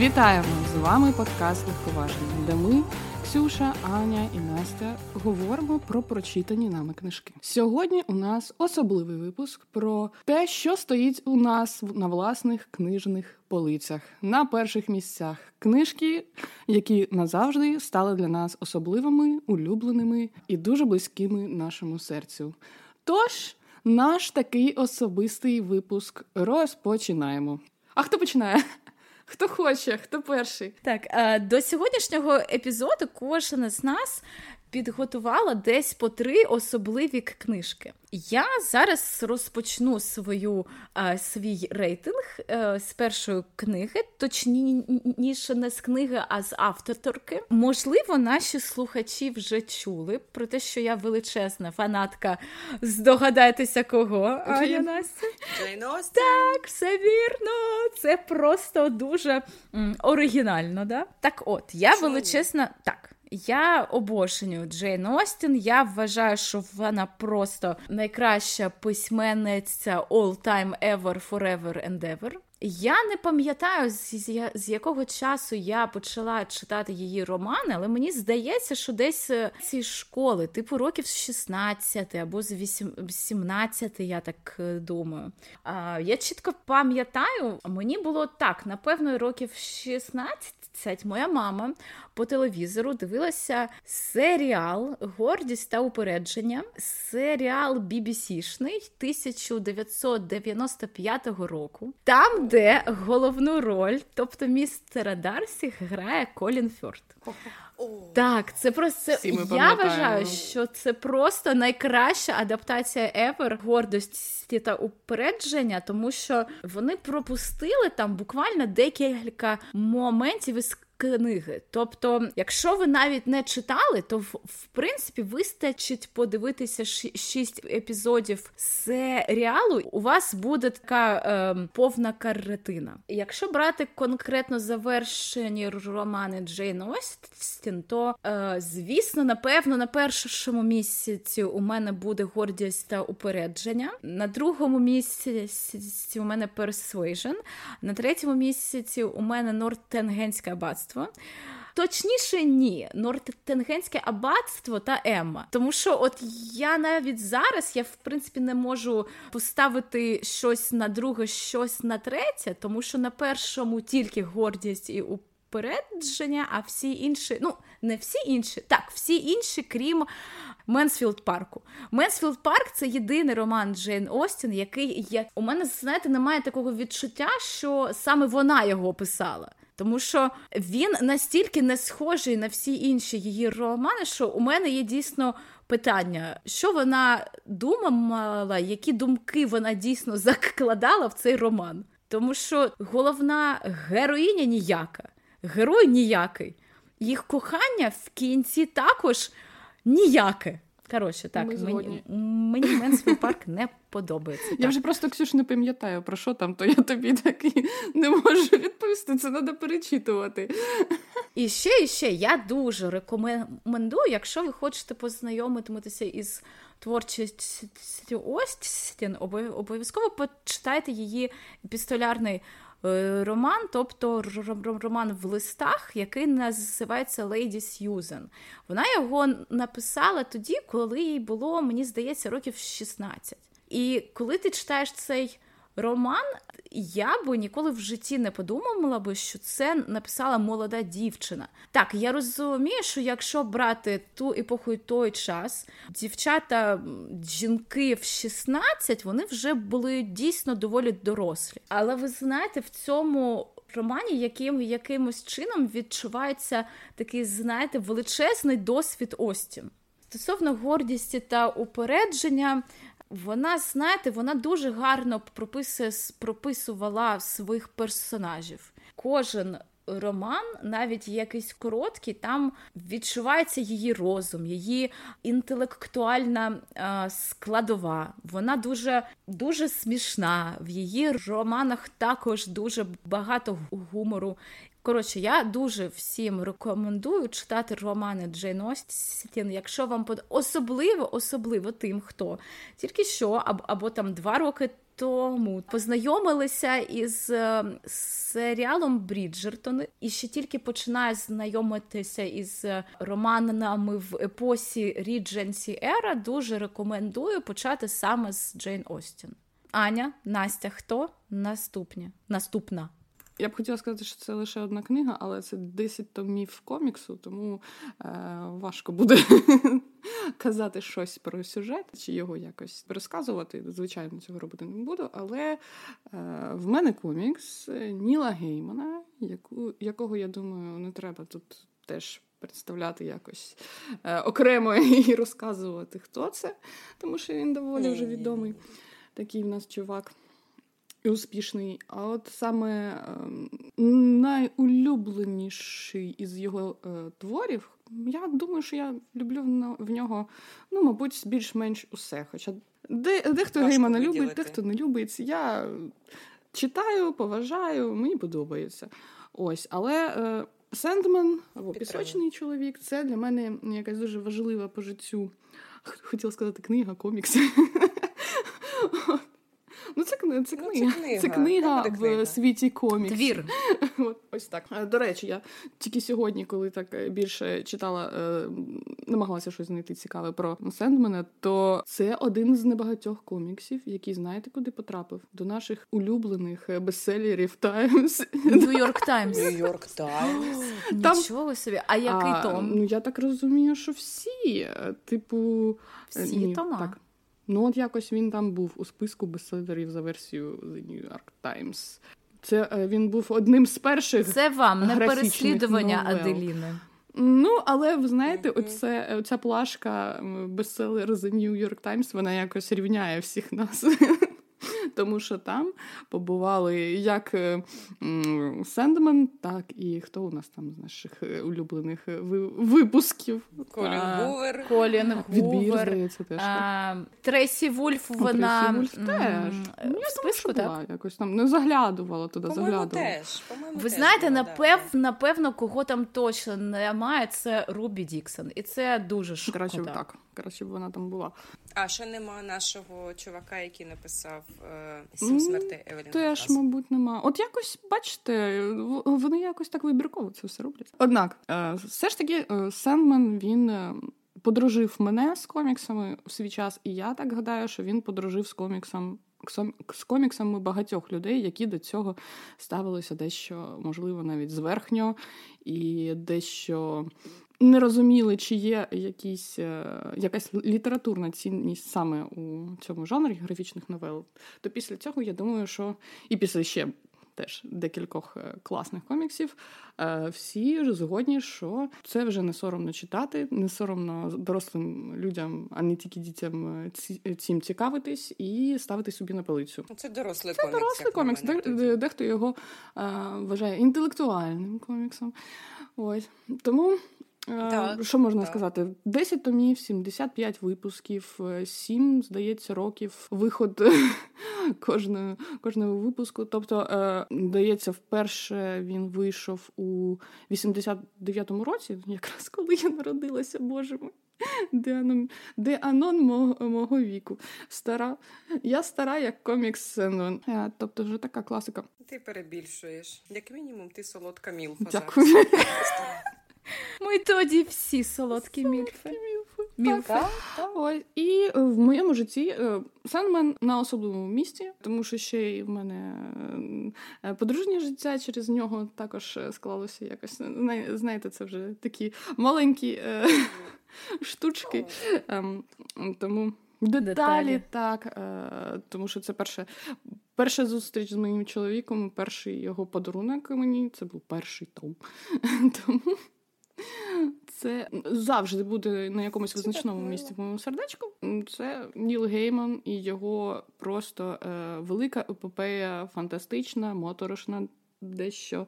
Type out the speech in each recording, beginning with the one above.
Вітаємо! З вами подкаст Легковаження, де ми, Ксюша, Аня і Настя, говоримо про прочитані нами книжки. Сьогодні у нас особливий випуск про те, що стоїть у нас на власних книжних полицях на перших місцях. Книжки, які назавжди стали для нас особливими, улюбленими і дуже близькими нашому серцю. Тож. Наш такий особистий випуск розпочинаємо. А хто починає? Хто хоче, хто перший? Так, до сьогоднішнього епізоду кожен з нас підготувала десь по три особливі книжки. Я зараз розпочну свою а, свій рейтинг а, е, з першої книги, точніше, не з книги, а з авторки. Можливо, наші слухачі вже чули про те, що я величезна фанатка. Здогадайтеся, кого Аня Настя? Так, все вірно. Це просто дуже м, оригінально. Да? Так, от я величезна. Так. Я обожнюю Джейн Остін. Я вважаю, що вона просто найкраща письменниця all time ever, forever and ever. Я не пам'ятаю, з, якого часу я почала читати її романи, але мені здається, що десь е, ці школи, типу років з 16 або з 17, я так е, думаю. А, Я чітко пам'ятаю, мені було так, напевно, років 16 моя мама по телевізору дивилася серіал Гордість та упередження, серіал BBC-шний 1995 року, там, де головну роль, тобто містера Дарсі, грає Колін Фьорд. Так, це просто я вважаю, що це просто найкраща адаптація ever гордості та упередження, тому що вони пропустили там буквально декілька моментів із книги. Тобто, якщо ви навіть не читали, то в, принципі вистачить подивитися шість епізодів серіалу. У вас буде така е, повна картина. Якщо брати конкретно завершені романи Джейн Остін, то е, звісно, напевно, на першому місяці у мене буде гордість та упередження. На другому місяці у мене Persuasion, на третьому місяці у мене Нортенгерське аббатство аббатство. Точніше, ні, Нортенгерське аббатство та Емма. Тому що, от я навіть зараз я в принципі не можу поставити щось на друге, щось на третє, тому що на першому тільки гордість і упередження, а всі інші, ну не всі інші, так, всі інші, крім. Менсфілд парку. Менсфілд парк це єдиний роман Джейн Остін, який є. У мене, знаєте, немає такого відчуття, що саме вона його писала. Тому що він настільки не схожий на всі інші її романи, що у мене є дійсно питання, що вона думала, які думки вона дійсно закладала в цей роман. Тому що головна героїня ніяка, герой ніякий, їх кохання в кінці також ніяке. Коротше, так, Ми мені мені Менсфілд парк не подобається. Я так. вже просто Ксюш не пам'ятаю, про що там, то я тобі так і не можу відповісти. Це треба перечитувати. І ще, і ще я дуже рекомендую, якщо ви хочете познайомитися із творчістю Остін, обов'язково почитайте її епістолярний Е, роман, тобто роман в листах, який називається Лейді Сьюзен. Вона його написала тоді, коли їй було, мені здається, років 16. І коли ти читаєш цей роман, я би ніколи в житті не подумала би, що це написала молода дівчина. Так, я розумію, що якщо брати ту епоху і той час, дівчата, жінки в 16, вони вже були дійсно доволі дорослі. Але ви знаєте, в цьому. Романі, яким якимось чином відчувається такий, знаєте, величезний досвід Остін. Стосовно гордісті та упередження, вона, знаєте, вона дуже гарно прописувала своїх персонажів. Кожен роман, навіть якийсь короткий, там відчувається її розум, її інтелектуальна е, складова. Вона дуже дуже смішна. В її романах також дуже багато гумору. Коротше, я дуже всім рекомендую читати романи Джейн Остін, якщо вам под... особливо, особливо тим, хто тільки що, або, або там два роки тому познайомилися із е, серіалом Бріджертон і ще тільки починає знайомитися із романами в епосі Regency Era. Дуже рекомендую почати саме з Джейн Остін. Аня, Настя, хто наступні? Наступна. Я б хотіла сказати, що це лише одна книга, але це 10 томів коміксу, тому е, важко буде казати щось про сюжет чи його якось розказувати. Звичайно, цього робити не буду. Але е, в мене комікс Ніла Геймана, яку, якого я думаю, не треба тут теж. Представляти якось е, окремо і розказувати, хто це, тому що він доволі вже відомий. Такий в нас чувак і успішний. А от саме ем, найулюбленіший із його е, творів, я думаю, що я люблю в нього, ну, мабуть, більш-менш усе. Хоча де, дехто Геймана любить, дехто не любить. Я читаю, поважаю, мені подобається. Ось, але. Е, Сендмен або пісочний чоловік це для мене якась дуже важлива по життю. Хотіла сказати книга, комікс. Ну, це це, це книга. Ну, це книга, це книга в книга. світі коміксів. Твір. От, Ось так. Е, до речі, я тільки сьогодні, коли так е, більше читала, е, намагалася щось знайти цікаве про Сендмена, то це один з небагатьох коміксів, який знаєте, куди потрапив? До наших улюблених бестселерів Таймс. Нью-Йорк Таймс. Нью-Йорк Таймс. Нічого собі. А який а, том? Ну я так розумію, що всі, типу, всі ні, тома? Так. Ну, от якось він там був у списку бестселерів за версією The New York Times. Це е, він був одним з перших. Це вам не переслідування новел. Аделіни. Ну, але ви знаєте, оце, оця плашка бестселер The New York Times, вона якось рівняє всіх нас. Тому що там побували як Сендмен, так і хто у нас там з наших е, улюблених е, випусків. Колін Гувер. Колін Відбір, здається, теж. А, Тресі Вульф, вона Тресі Вульф теж. Ну, я списку, так? Була, якось там не заглядувала туди, По-моєму, заглядувала. теж. По-моєму, Ви теж знаєте, напев, напевно, кого там точно немає, це Рубі Діксон. І це дуже шкода. Краще так. Краще б вона там була. А що нема нашого чувака, який написав Сім смертей Евелін. Теж, мабуть, нема. От якось, бачите, вони якось так вибірково це все роблять. Однак, е, все ж таки, е, Сендмен він. Е, подружив мене з коміксами в свій час, і я так гадаю, що він подружив з коміксом з коміксами багатьох людей, які до цього ставилися дещо, можливо, навіть зверхньо, і дещо не розуміли, чи є якісь, е, якась літературна цінність саме у цьому жанрі графічних новел, то після цього я думаю, що і після ще теж декількох е, класних коміксів, е, всі згодні, що це вже не соромно читати, не соромно дорослим людям, а не тільки дітям цим цікавитись і ставити собі на полицю. Це дорослий це комікс. Це дорослий комікс. Де, дехто його вважає інтелектуальним коміксом. Ось тому. Так, Що можна так. сказати? 10 томів, 75 випусків, 7, здається, років виход кожного кожного випуску. Тобто, здається, вперше він вийшов у 89-му році, якраз коли я народилася, боже мой. Де анон, де анон мого, мого віку. Стара. Я стара, як комікс Сенон. Тобто, вже така класика. Ти перебільшуєш. Як мінімум, ти солодка мілфа. Дякую. Ми тоді всі солодкі мільфи. Мілфи. Ось. І в моєму житті Сенмен на особливому місці, тому що ще й в мене е, подружнє життя через нього також склалося якось. Знаєте, це вже такі маленькі е, штучки. Ем, тому. Деталі, так, е, тому що це перше, перша зустріч з моїм чоловіком, перший його подарунок мені це був перший том. Тому це завжди буде на якомусь визначному місці в моєму сердечку. Це Ніл Гейман і його просто е, велика епопея, фантастична, моторошна. дещо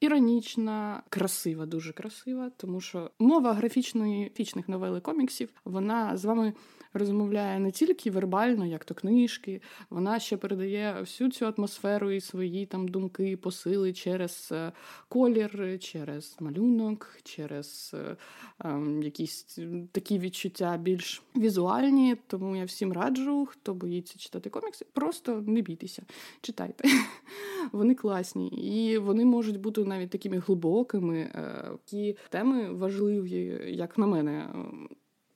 іронічна, красива, дуже красива, тому що мова графічної фічних новел і коміксів вона з вами розмовляє не тільки вербально, як то книжки, вона ще передає всю цю атмосферу і свої там думки, посили через е, колір, через малюнок, через е, ем, якісь такі відчуття більш візуальні. Тому я всім раджу, хто боїться читати комікси, просто не бійтеся, читайте. Вони класні, і вони можуть бути навіть такими глибокими. Е, ті теми важливі, як на мене.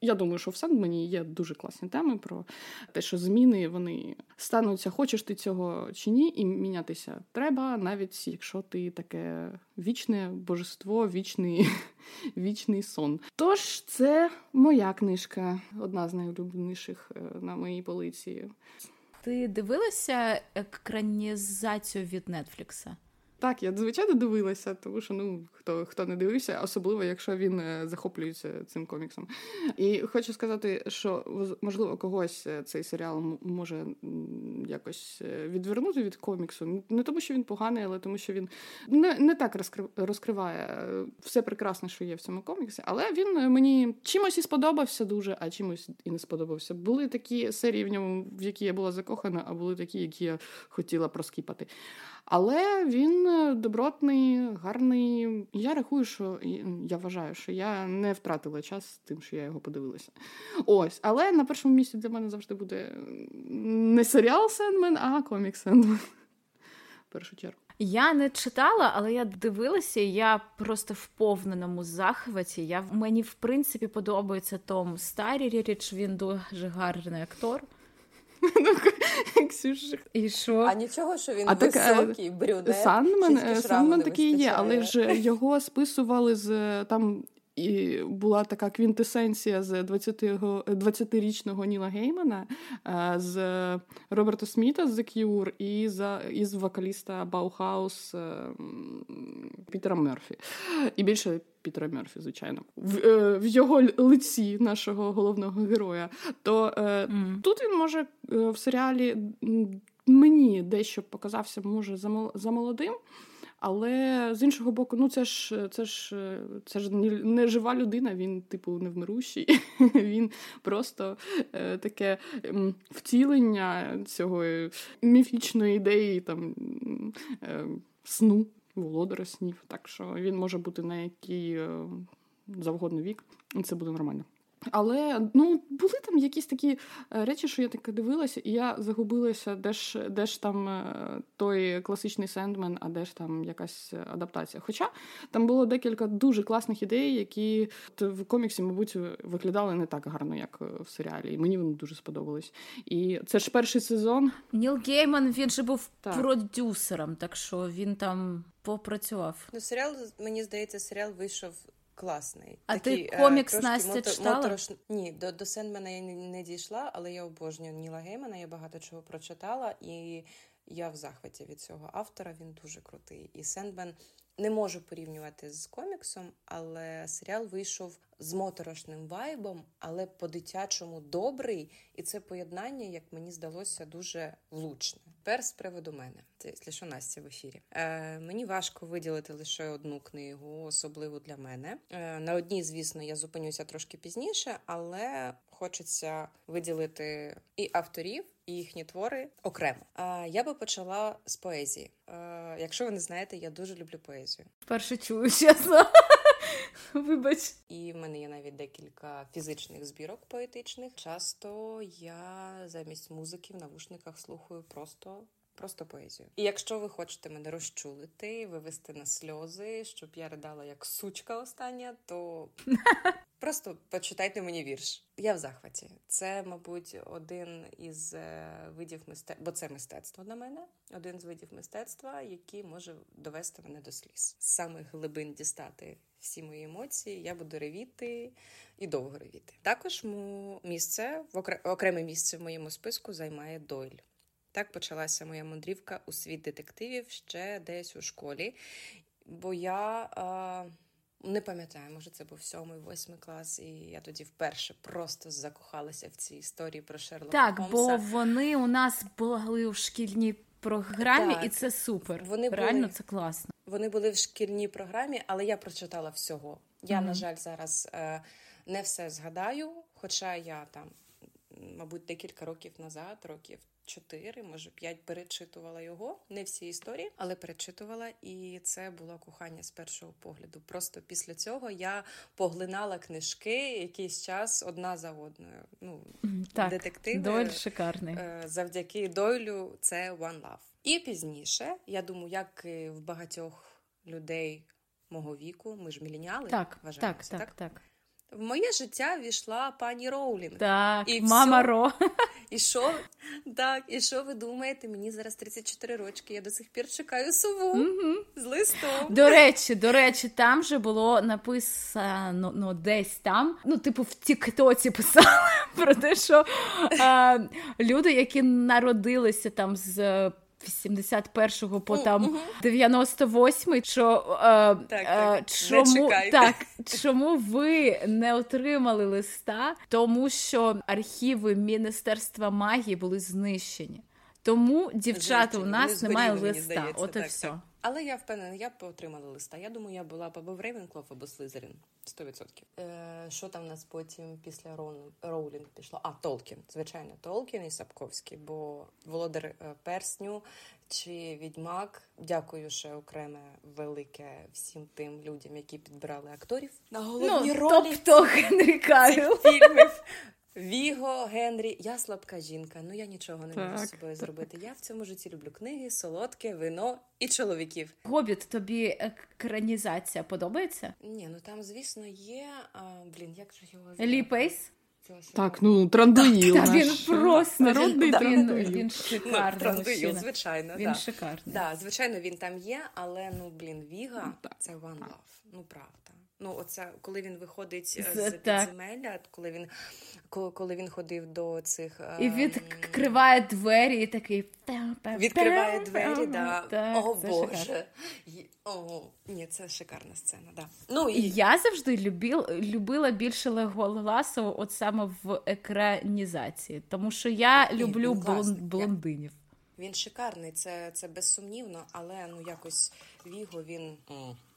Я думаю, що в Сандмені є дуже класні теми про те, що зміни вони стануться, хочеш ти цього чи ні, і мінятися треба, навіть якщо ти таке вічне божество, вічний вічний сон. Тож це моя книжка, одна з найулюбленіших е, на моїй полиці. Ти дивилася екранізацію від Нетфлікса? Так, я звичайно дивилася, тому що ну хто хто не дивився, особливо якщо він е, захоплюється цим коміксом. І хочу сказати, що можливо когось е, цей серіал може якось е, відвернути від коміксу. Не тому, що він поганий, але тому, що він не не так розкриває все прекрасне, що є в цьому коміксі. Але він мені чимось і сподобався дуже, а чимось і не сподобався. Були такі серії в ньому, в які я була закохана, а були такі, які я хотіла проскіпати. Але він е, добротний, гарний. Я рахую, що я вважаю, що я не втратила час тим, що я його подивилася. Ось, але на першому місці для мене завжди буде не серіал Сендмен, а комікс Сендмен. Першу чергу. Я не читала, але я дивилася, я просто в повненому захваті. Я Мені в принципі подобається Том Старіріч, він дуже гарний актор. Ксюша. І що? А нічого, що він а високий, так, брюнет. Сандмен, Сандмен такий є, але ж його списували з там. І була така квінтесенція з 20-річного Ніла Геймана, з Роберта Сміта з The Cure і за із вокаліста Баухаус Пітера Мерфі. І більше Пітера Мерфі, звичайно, в, е, в його лиці нашого головного героя. То е, mm. тут він може е, в серіалі мені дещо показався, може, за молодим. Але з іншого боку, ну це ж це ж це ж не жива людина, він, типу, невмирущий. Він просто е, таке е, втілення цього міфічної ідеї там е, сну володаря снів. Так що він може бути на який е, завгодно вік, і це буде нормально. Але ну були там якісь такі е, речі, що я таке дивилася, і я загубилася, де ж де ж там е, той класичний Сендмен, а де ж там якась адаптація. Хоча там було декілька дуже класних ідей, які в коміксі, мабуть, виглядали не так гарно, як в серіалі. І мені вони дуже сподобались. І це ж перший сезон. Ніл Гейман він же був так. продюсером, так що він там попрацював. Ну, серіал, мені здається, серіал вийшов класний. А Такий, ти комікс е, Настя мото, читала? Моторош... Ні, до до Сендмена я не, не дійшла, але я обожнюю Ніла Геймана, я багато чого прочитала, і я в захваті від цього автора. Він дуже крутий. І Сендмен не можу порівнювати з коміксом, але серіал вийшов з моторошним вайбом, але по-дитячому добрий. І це поєднання, як мені здалося, дуже влучне. Тепер з приводу мене, це якщо що Настя в ефірі. Е, Мені важко виділити лише одну книгу, особливо для мене. Е, На одній, звісно, я зупинюся трошки пізніше, але хочеться виділити і авторів, і їхні твори окремо. Е, я би почала з поезії. Е, Якщо ви не знаєте, я дуже люблю поезію. Перше чую, чесно. Вибач. І в мене є навіть декілька фізичних збірок поетичних. Часто я замість музики в навушниках слухаю просто. Просто поезію. І якщо ви хочете мене розчулити, вивести на сльози, щоб я ридала як сучка остання, то просто почитайте мені вірш. Я в захваті. Це, мабуть, один із е, видів мистецтва, бо це мистецтво на мене, один з видів мистецтва, який може довести мене до сліз. З самих глибин дістати всі мої емоції, я буду ревіти і довго ревіти. Також місце окреме місце в моєму списку займає Дойль. Так почалася моя мандрівка у світ детективів ще десь у школі, бо я. А... Не пам'ятаю, може, це був сьомий, восьмий клас, і я тоді вперше просто закохалася в ці історії про Шерлока Так, Холмса. бо вони у нас були в шкільній програмі, так. і це супер. Вони Реально були, це класно. Вони були в шкільній програмі, але я прочитала всього. Я, mm-hmm. на жаль, зараз е, не все згадаю, хоча я там, мабуть, декілька років назад, років чотири, може п'ять перечитувала його. Не всі історії, але перечитувала, і це було кохання з першого погляду. Просто після цього я поглинала книжки якийсь час одна за одною. Ну так, детективи Дойль шикарний. Е, завдяки дойлю. Це One Love. І пізніше, я думаю, як і в багатьох людей мого віку, ми ж міленіали, так, вважаємося, так, так, так. В моє життя війшла пані Роулінг. Так, і мама все. Ро. І що так, і що ви думаєте? Мені зараз 34 рочки, я до сих пір чекаю сову угу. з листом. До речі, до речі, там же було написано ну, десь там, ну, типу, в Тіктоці писали про те, що е, люди, які народилися там з. 81-го по там 98-й, що е, так, так. Е, чому так, чому ви не отримали листа, тому що архіви Міністерства магії були знищені. Тому дівчата у нас немає листа. От і так, все. Так. Але я впевнена, я б отримала листа. Я думаю, я була б або в Рейвенклоф, або Слизерін. 100%. Е, Що там у нас потім після Рон, Роулінг пішло? А, Толкін. Звичайно, Толкін і Сапковський, бо Володар е, Персню чи Відьмак. Дякую ще окреме велике всім тим людям, які підбирали акторів на головні ну, ролі. Тобто Генрі Кавіл. фільмів. Віго, Генрі, я слабка жінка, ну я нічого не так. можу з собою зробити. Я в цьому житті люблю книги, солодке, вино і чоловіків. Гобіт, тобі екранізація подобається? Ні, ну там, звісно, є. А, Блін, як же його звати? Лі Пейс? Так, ну трандуїл. Так, він просто народний він, трандуїл. Він шикарний. Ну, трандуїл, звичайно. Він да. шикарний. Да, Звичайно, він там є, але ну блін, Віга ну, це one love. Ну правда. Ну, оце коли він виходить з, з підземелля, коли він коли він ходив до цих і відкриває двері, і такий відкриває двері, да. Так, О Боже. О, ні, це шикарна сцена. Да. Ну і я завжди любил, любила більше Леголасову от саме в екранізації, тому що я люблю блон, блондинів. Він шикарний, це це безсумнівно, але ну якось Віго він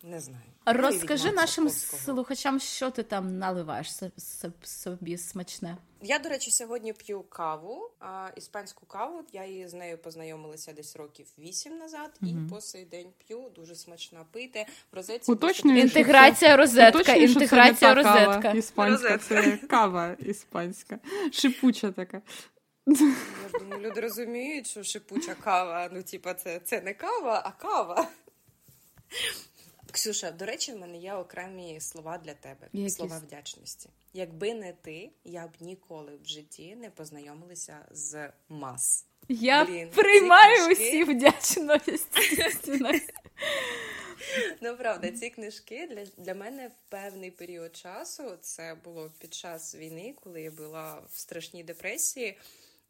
не знаю. Розкажи нашим слухачам, що ти там наливаєш собі смачне. Я, до речі, сьогодні п'ю каву, а, іспанську каву. Я її з нею познайомилася десь років вісім назад, угу. і по сей день п'ю дуже смачна пити. В розетці Уточнюю, інтеграція розетка. Уточнюю, інтеграція розетка. Кава іспанська, це кава іспанська, шипуча така. Я думаю, люди розуміють, що шипуча кава, ну, типа, це це не кава, а кава. Ксюша, до речі, в мене є окремі слова для тебе, Які? слова вдячності. Якби не ти, я б ніколи в житті не познайомилася з мас. Я Блін, приймаю усі вдячності. Ну, правда, ці книжки для для мене в певний період часу це було під час війни, коли я була в страшній депресії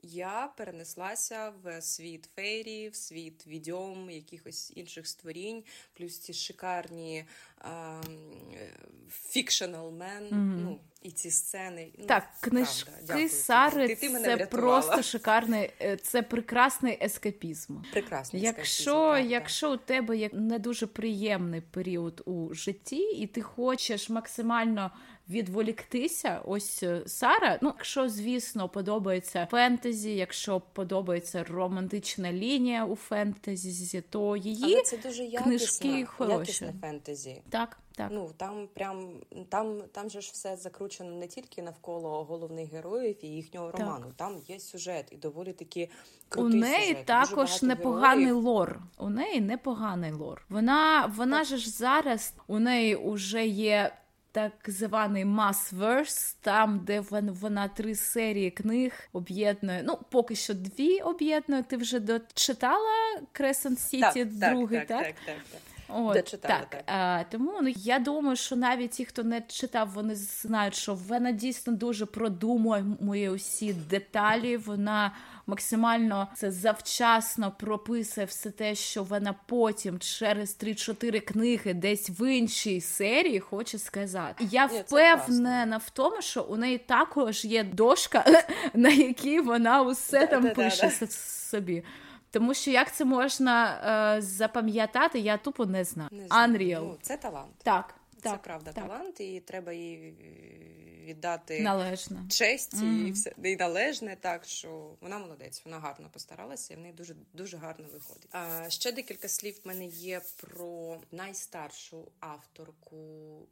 я перенеслася в світ фейрі, в світ відьом, якихось інших створінь, плюс ці шикарні фікшенал мен. Mm-hmm. Ну, і ці сцени. Ну, так, книжки правда, Сари ти, ти, ти це просто шикарний, е, це прекрасний ескапізм. Прекрасний якщо, ескапізм, якщо у тебе є не дуже приємний період у житті, і ти хочеш максимально відволіктися. Ось е, Сара. Ну, якщо, звісно, подобається фентезі, якщо подобається романтична лінія у фентезі, то її Але це дуже якісна, книжки хороші. якісне фентезі. Так. Так. Ну там прям там там же ж все закручено не тільки навколо головних героїв і їхнього так. роману. Там є сюжет і доволі таки крутий У неї сюжет. також непоганий героїв. лор. У неї непоганий лор. Вона вона ж зараз у неї вже є так званий Mass-Verse, там, де вона три серії книг об'єднує. Ну, поки що дві об'єднує. Ти вже дочитала Crescent City другий, так? Так, так, так. так. От, Дочитала, так. так. А, Тому ну, я думаю, що навіть ті, хто не читав, вони знають, що вона дійсно дуже продумує усі деталі. Вона максимально це завчасно прописує все те, що вона потім через 3-4 книги десь в іншій серії хоче сказати. Я впевнена в тому, що у неї також є дошка, на якій вона усе там пише собі. Тому що як це можна е, запам'ятати, я тупо не знаю. Не знаю. Unreal. Ну, Це талант. Так. Це так, правда так. талант, і треба їй віддати належне. честь mm. і все і належне. Так що вона молодець, вона гарно постаралася, і в неї дуже дуже гарно виходить. А ще декілька слів в мене є про найстаршу авторку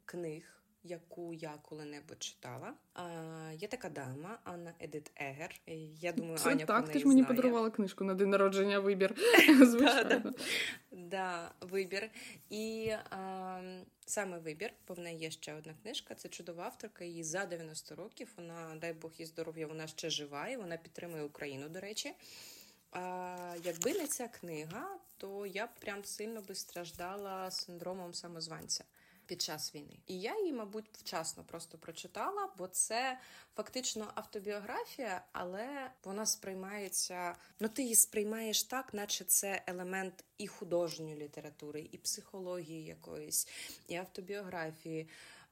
книг яку я коли-небудь читала. А, Є така дама Анна Едит Егер. Я думаю, Це Аня так, про ти ж мені знає. подарувала книжку на день народження вибір. Звичайно. Да, вибір. І а, саме вибір, бо в неї є ще одна книжка. Це чудова авторка. Їй за 90 років. Вона, дай Бог їй здоров'я, вона ще жива і вона підтримує Україну, до речі. А, Якби не ця книга, то я б прям сильно би страждала синдромом самозванця під час війни. І я її, мабуть, вчасно просто прочитала, бо це фактично автобіографія, але вона сприймається. Ну, ти її сприймаєш так, наче це елемент і художньої літератури, і психології якоїсь, і автобіографії.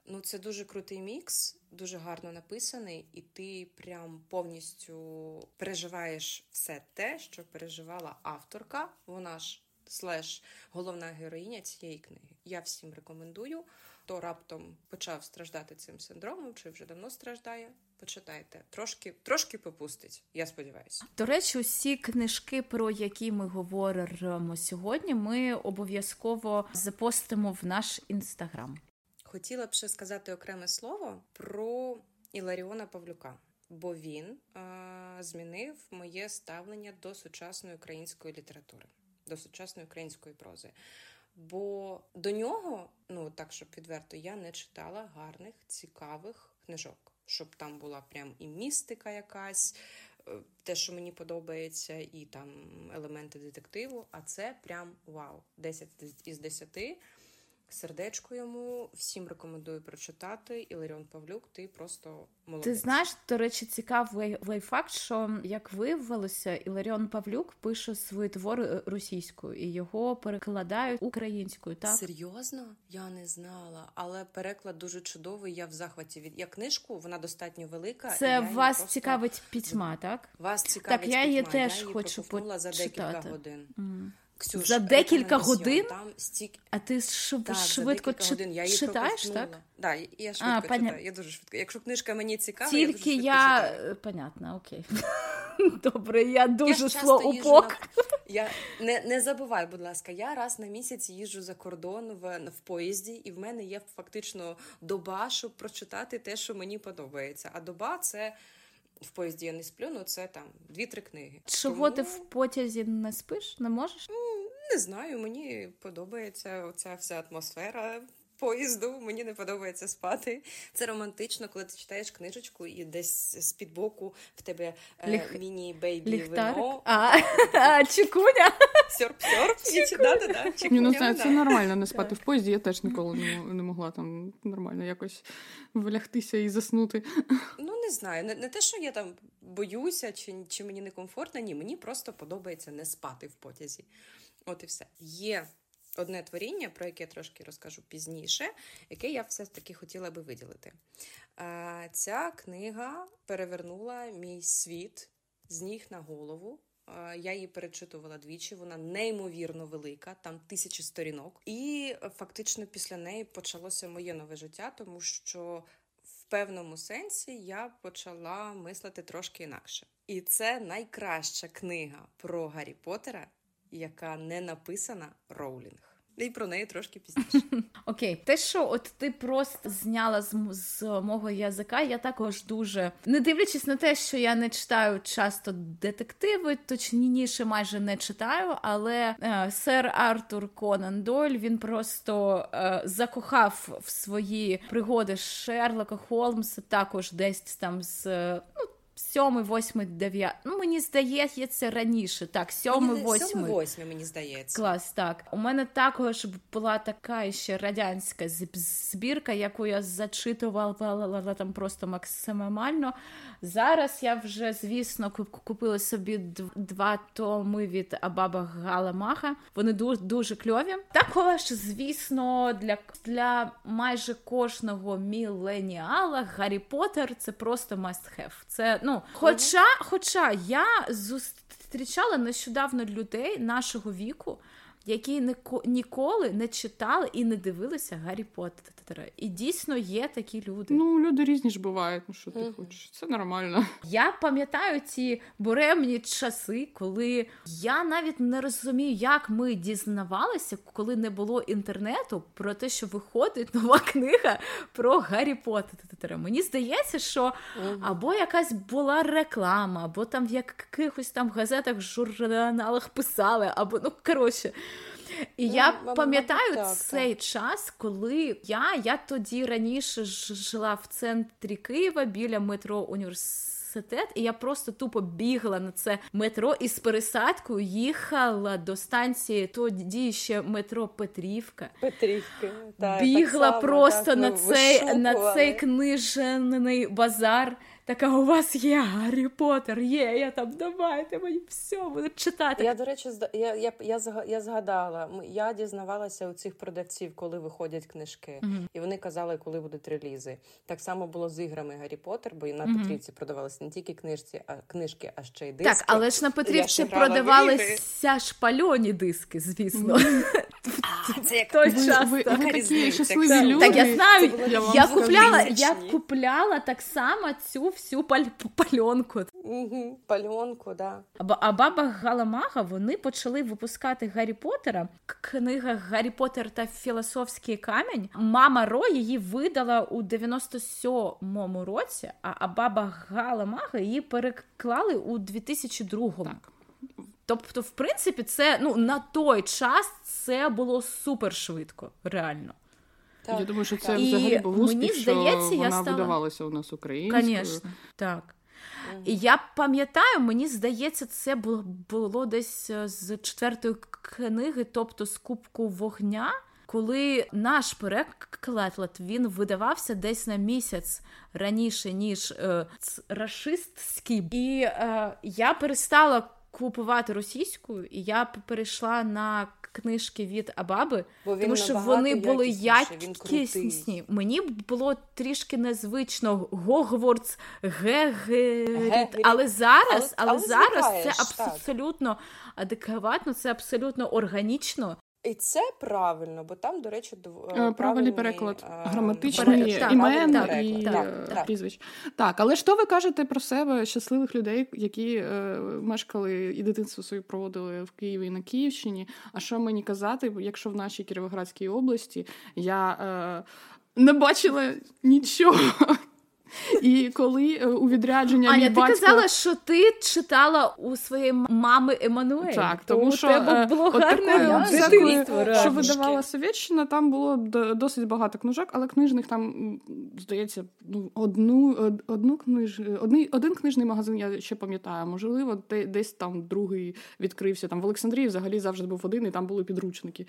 Ну, це дуже крутий мікс, дуже гарно написаний, і ти прям повністю переживаєш все те, що переживала авторка. Вона ж слеш головна героїня цієї книги. Я всім рекомендую. Хто раптом почав страждати цим синдромом, чи вже давно страждає. Почитайте трошки, трошки попустить. Я сподіваюся. До речі, усі книжки, про які ми говоримо сьогодні, ми обов'язково запостимо в наш інстаграм. Хотіла б ще сказати окреме слово про Іларіона Павлюка, бо він а, змінив моє ставлення до сучасної української літератури до сучасної української прози. Бо до нього, ну так щоб відверто, я не читала гарних, цікавих книжок, щоб там була прям і містика якась, е, те, що мені подобається, і там елементи детективу. А це прям вау! 10 із 10. Сердечко йому всім рекомендую прочитати. Іларіон Павлюк, ти просто молодець. Ти знаєш, до речі, цікавий лайфакт, що як виявилося, Іларіон Павлюк пише свої твори російською і його перекладають українською. Так серйозно? Я не знала, але переклад дуже чудовий. Я в захваті від я книжку, вона достатньо велика. Це вас просто... цікавить пітьма, так? Вас цікавить так, я її теж я її хочу почитати. за декілька годин. Mm. Ксюш, за декілька годин? Там стік... А ти шв... так, швидко за годин. Я її читаєш, так? Да, я швидко а, читаю. Поня... Я дуже швидко. Якщо книжка мені цікава, Тільки я дуже я... читаю. Понятно, окей. Добре, я дуже слоупок. На... Я не не забувай, будь ласка, я раз на місяць їжджу за кордон в, в поїзді, і в мене є фактично доба, щоб прочитати те, що мені подобається. А доба це. В поїзді я не сплю, ну це там дві-три книги. Чого Тому... ти в потязі не спиш? Не можеш? Не знаю, мені подобається оця вся атмосфера поїзду. Мені не подобається спати. Це романтично, коли ти читаєш книжечку і десь з під боку в тебе е, Ліх... міні-бейбі вино. А, а чекуня. Сьорп-сьорп. Да, да, да. Ні, ну, це, це нормально не спати в поїзді. Я теж ніколи не, не могла там нормально якось влягтися і заснути. Ну, не знаю. Не, не те, що я там боюся, чи, чи мені некомфортно, ні, мені просто подобається не спати в потязі. От і все. Є одне творіння, про яке я трошки розкажу пізніше, яке я все ж таки хотіла би виділити. Ця книга перевернула мій світ з ніг на голову. Я її перечитувала двічі, вона неймовірно велика, там тисячі сторінок. І фактично після неї почалося моє нове життя, тому що в певному сенсі я почала мислити трошки інакше. І це найкраща книга про Гаррі Поттера, яка не написана Роулінг. І про неї трошки пізніше. Окей, те, що от ти просто зняла з, з мого язика, я також дуже не дивлячись на те, що я не читаю часто детективи, точніше майже не читаю, але е, сер Артур Конан Дойль він просто е, закохав в свої пригоди Шерлока Холмса, також десь там з сьомий, восьмий, дев'ятий. Ну, мені здається, раніше. Так, сьомий, восьмий. Восьмий, мені здається. Клас, так. У мене також була така ще радянська збірка, яку я зачитувала там просто максимально. Зараз я вже, звісно, купила собі два томи від Абаба Галамаха. Вони дуже дуже кльові. Також, звісно, для для майже кожного міленіала Гаррі Поттер це просто must have. Це ну, хоча, хоча я зустрічала нещодавно людей нашого віку, які ніколи не читали і не дивилися Гаррі Поттера. І дійсно є такі люди. Ну, люди різні ж бувають. Ну що ти хочеш? Це нормально. Я пам'ятаю ці буремні часи, коли я навіть не розумію, як ми дізнавалися, коли не було інтернету, про те, що виходить нова книга про Гаррі Поттера. Мені здається, що або якась була реклама, або там в якихось там газетах, журналах писали, або ну коротше. І ну, я пам'ятаю цей час, коли я я тоді раніше жила в центрі Києва біля метро університет, і я просто тупо бігла на це метро і з пересадкою їхала до станції тоді ще метро Петрівка. Петрівка. Так, бігла так само, просто так, на цей на цей книжний базар. Така, у вас є Гаррі Поттер, є, я там давайте мені все, буду читати. Я, до речі, я я, я, я згадала, я дізнавалася у цих продавців, коли виходять книжки, mm-hmm. і вони казали, коли будуть релізи. Так само було з іграми Гаррі Поттер, бо і на mm-hmm. Петрівці продавалися не тільки книжці, а книжки, а ще й диски. Так, але ж на Петрівці продавалися шпальоні диски, звісно. А, це як той час. Ви, ви такі щасливі люди. Так, я знаю, я купляла, я купляла так само цю всю паль- пальонку. Угу, Пальонку, да. А баба Галамага вони почали випускати Гаррі Поттера. Книга Гаррі Поттер та Філософський камінь. Мама Ро її видала у 97-му році, а, а баба Галамага її переклали у 2002-му. Так. Тобто, в принципі, це ну на той час це було супер швидко, реально. Так. Я думаю, що це і взагалі був успіх, мені здається, що вона стала... видавалася у нас українською. Звісно, так. І я пам'ятаю, мені здається, це було було десь е, з четвертої книги, тобто з Кубку вогня, коли наш переклад він видавався десь на місяць раніше, ніж е, рашистський. І е, я перестала купувати російською, і я перейшла на книжки від Абаби, Бо тому що вони були якісні. Мені було трішки незвично Гогвордс, Гегеріт, але зараз, але, але зараз це абсолютно так. адекватно, це абсолютно органічно. І це правильно, бо там, до речі, е, правильний переклад граматичний імен і так, прізвищ. Так, але що ви кажете про себе, щасливих людей, які е, мешкали і дитинство своє проводили в Києві і на Київщині? А що мені казати, якщо в нашій Кіровоградській області я е, не бачила нічого? І коли е, у відрядження Аня, мій ти батько... казала, що ти читала у своєї мами Еммануель. Так, тому що тебе е, було гарне дитинство, що видавала Совєтщина, там було досить багато книжок, але книжних там, здається, ну, одну, одну книж... Одний, один книжний магазин я ще пам'ятаю. Можливо, десь там другий відкрився. Там в Олександрії взагалі завжди був один, і там були підручники.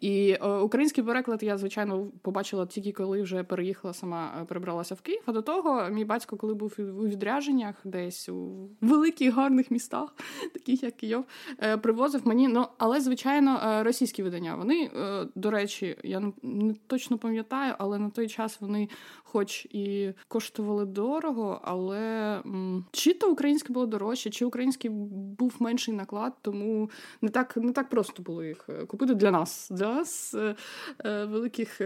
І о, е, український переклад я, звичайно, побачила тільки коли вже переїхала сама, перебралася в Київ. А до того мій батько, коли був у відрядженнях, десь у великих гарних містах, таких як Київ, е, привозив мені. Ну але звичайно, е, російські видання. Вони е, до речі, я не точно пам'ятаю, але на той час вони, хоч і коштували дорого, але чи то українське було дорожче, чи український був менший наклад, тому не так не так просто було їх купити для нас, для нас великих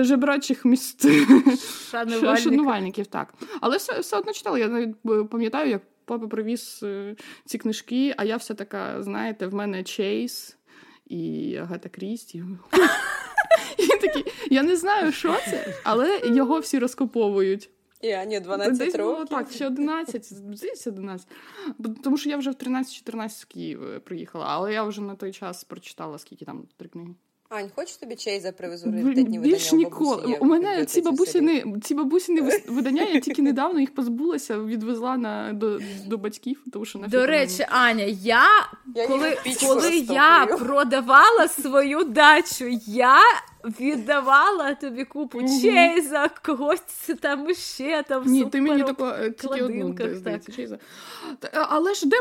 жебрачих міст шанувальників. шанувальників, так. Але все все одно читала. Я навіть е, пам'ятаю, як папа привіз е, ці книжки, а я вся така, знаєте, в мене Чейз і Агата Крісті. І такі, Я не знаю, що це, але його всі розкуповують. Я, ні, 12 Десь років. Було, так, ще 11, здається, 11. Тому що я вже в 13-14 в Київ е, приїхала, але я вже на той час прочитала, скільки там три книги. Ань, хочеш тобі Чейза привезу раритетні Більш ніколи. У мене ці бабусіни, ці бабусіни видання, я тільки недавно їх позбулася, відвезла на до до батьків, тому що на До речі, Аня, я, я коли коли я продавала свою дачу, я віддавала тобі купу mm-hmm. Чейза, когось там ще там. Ні, ти мені тако, е, тільки одну здається, Чейза. Але ж де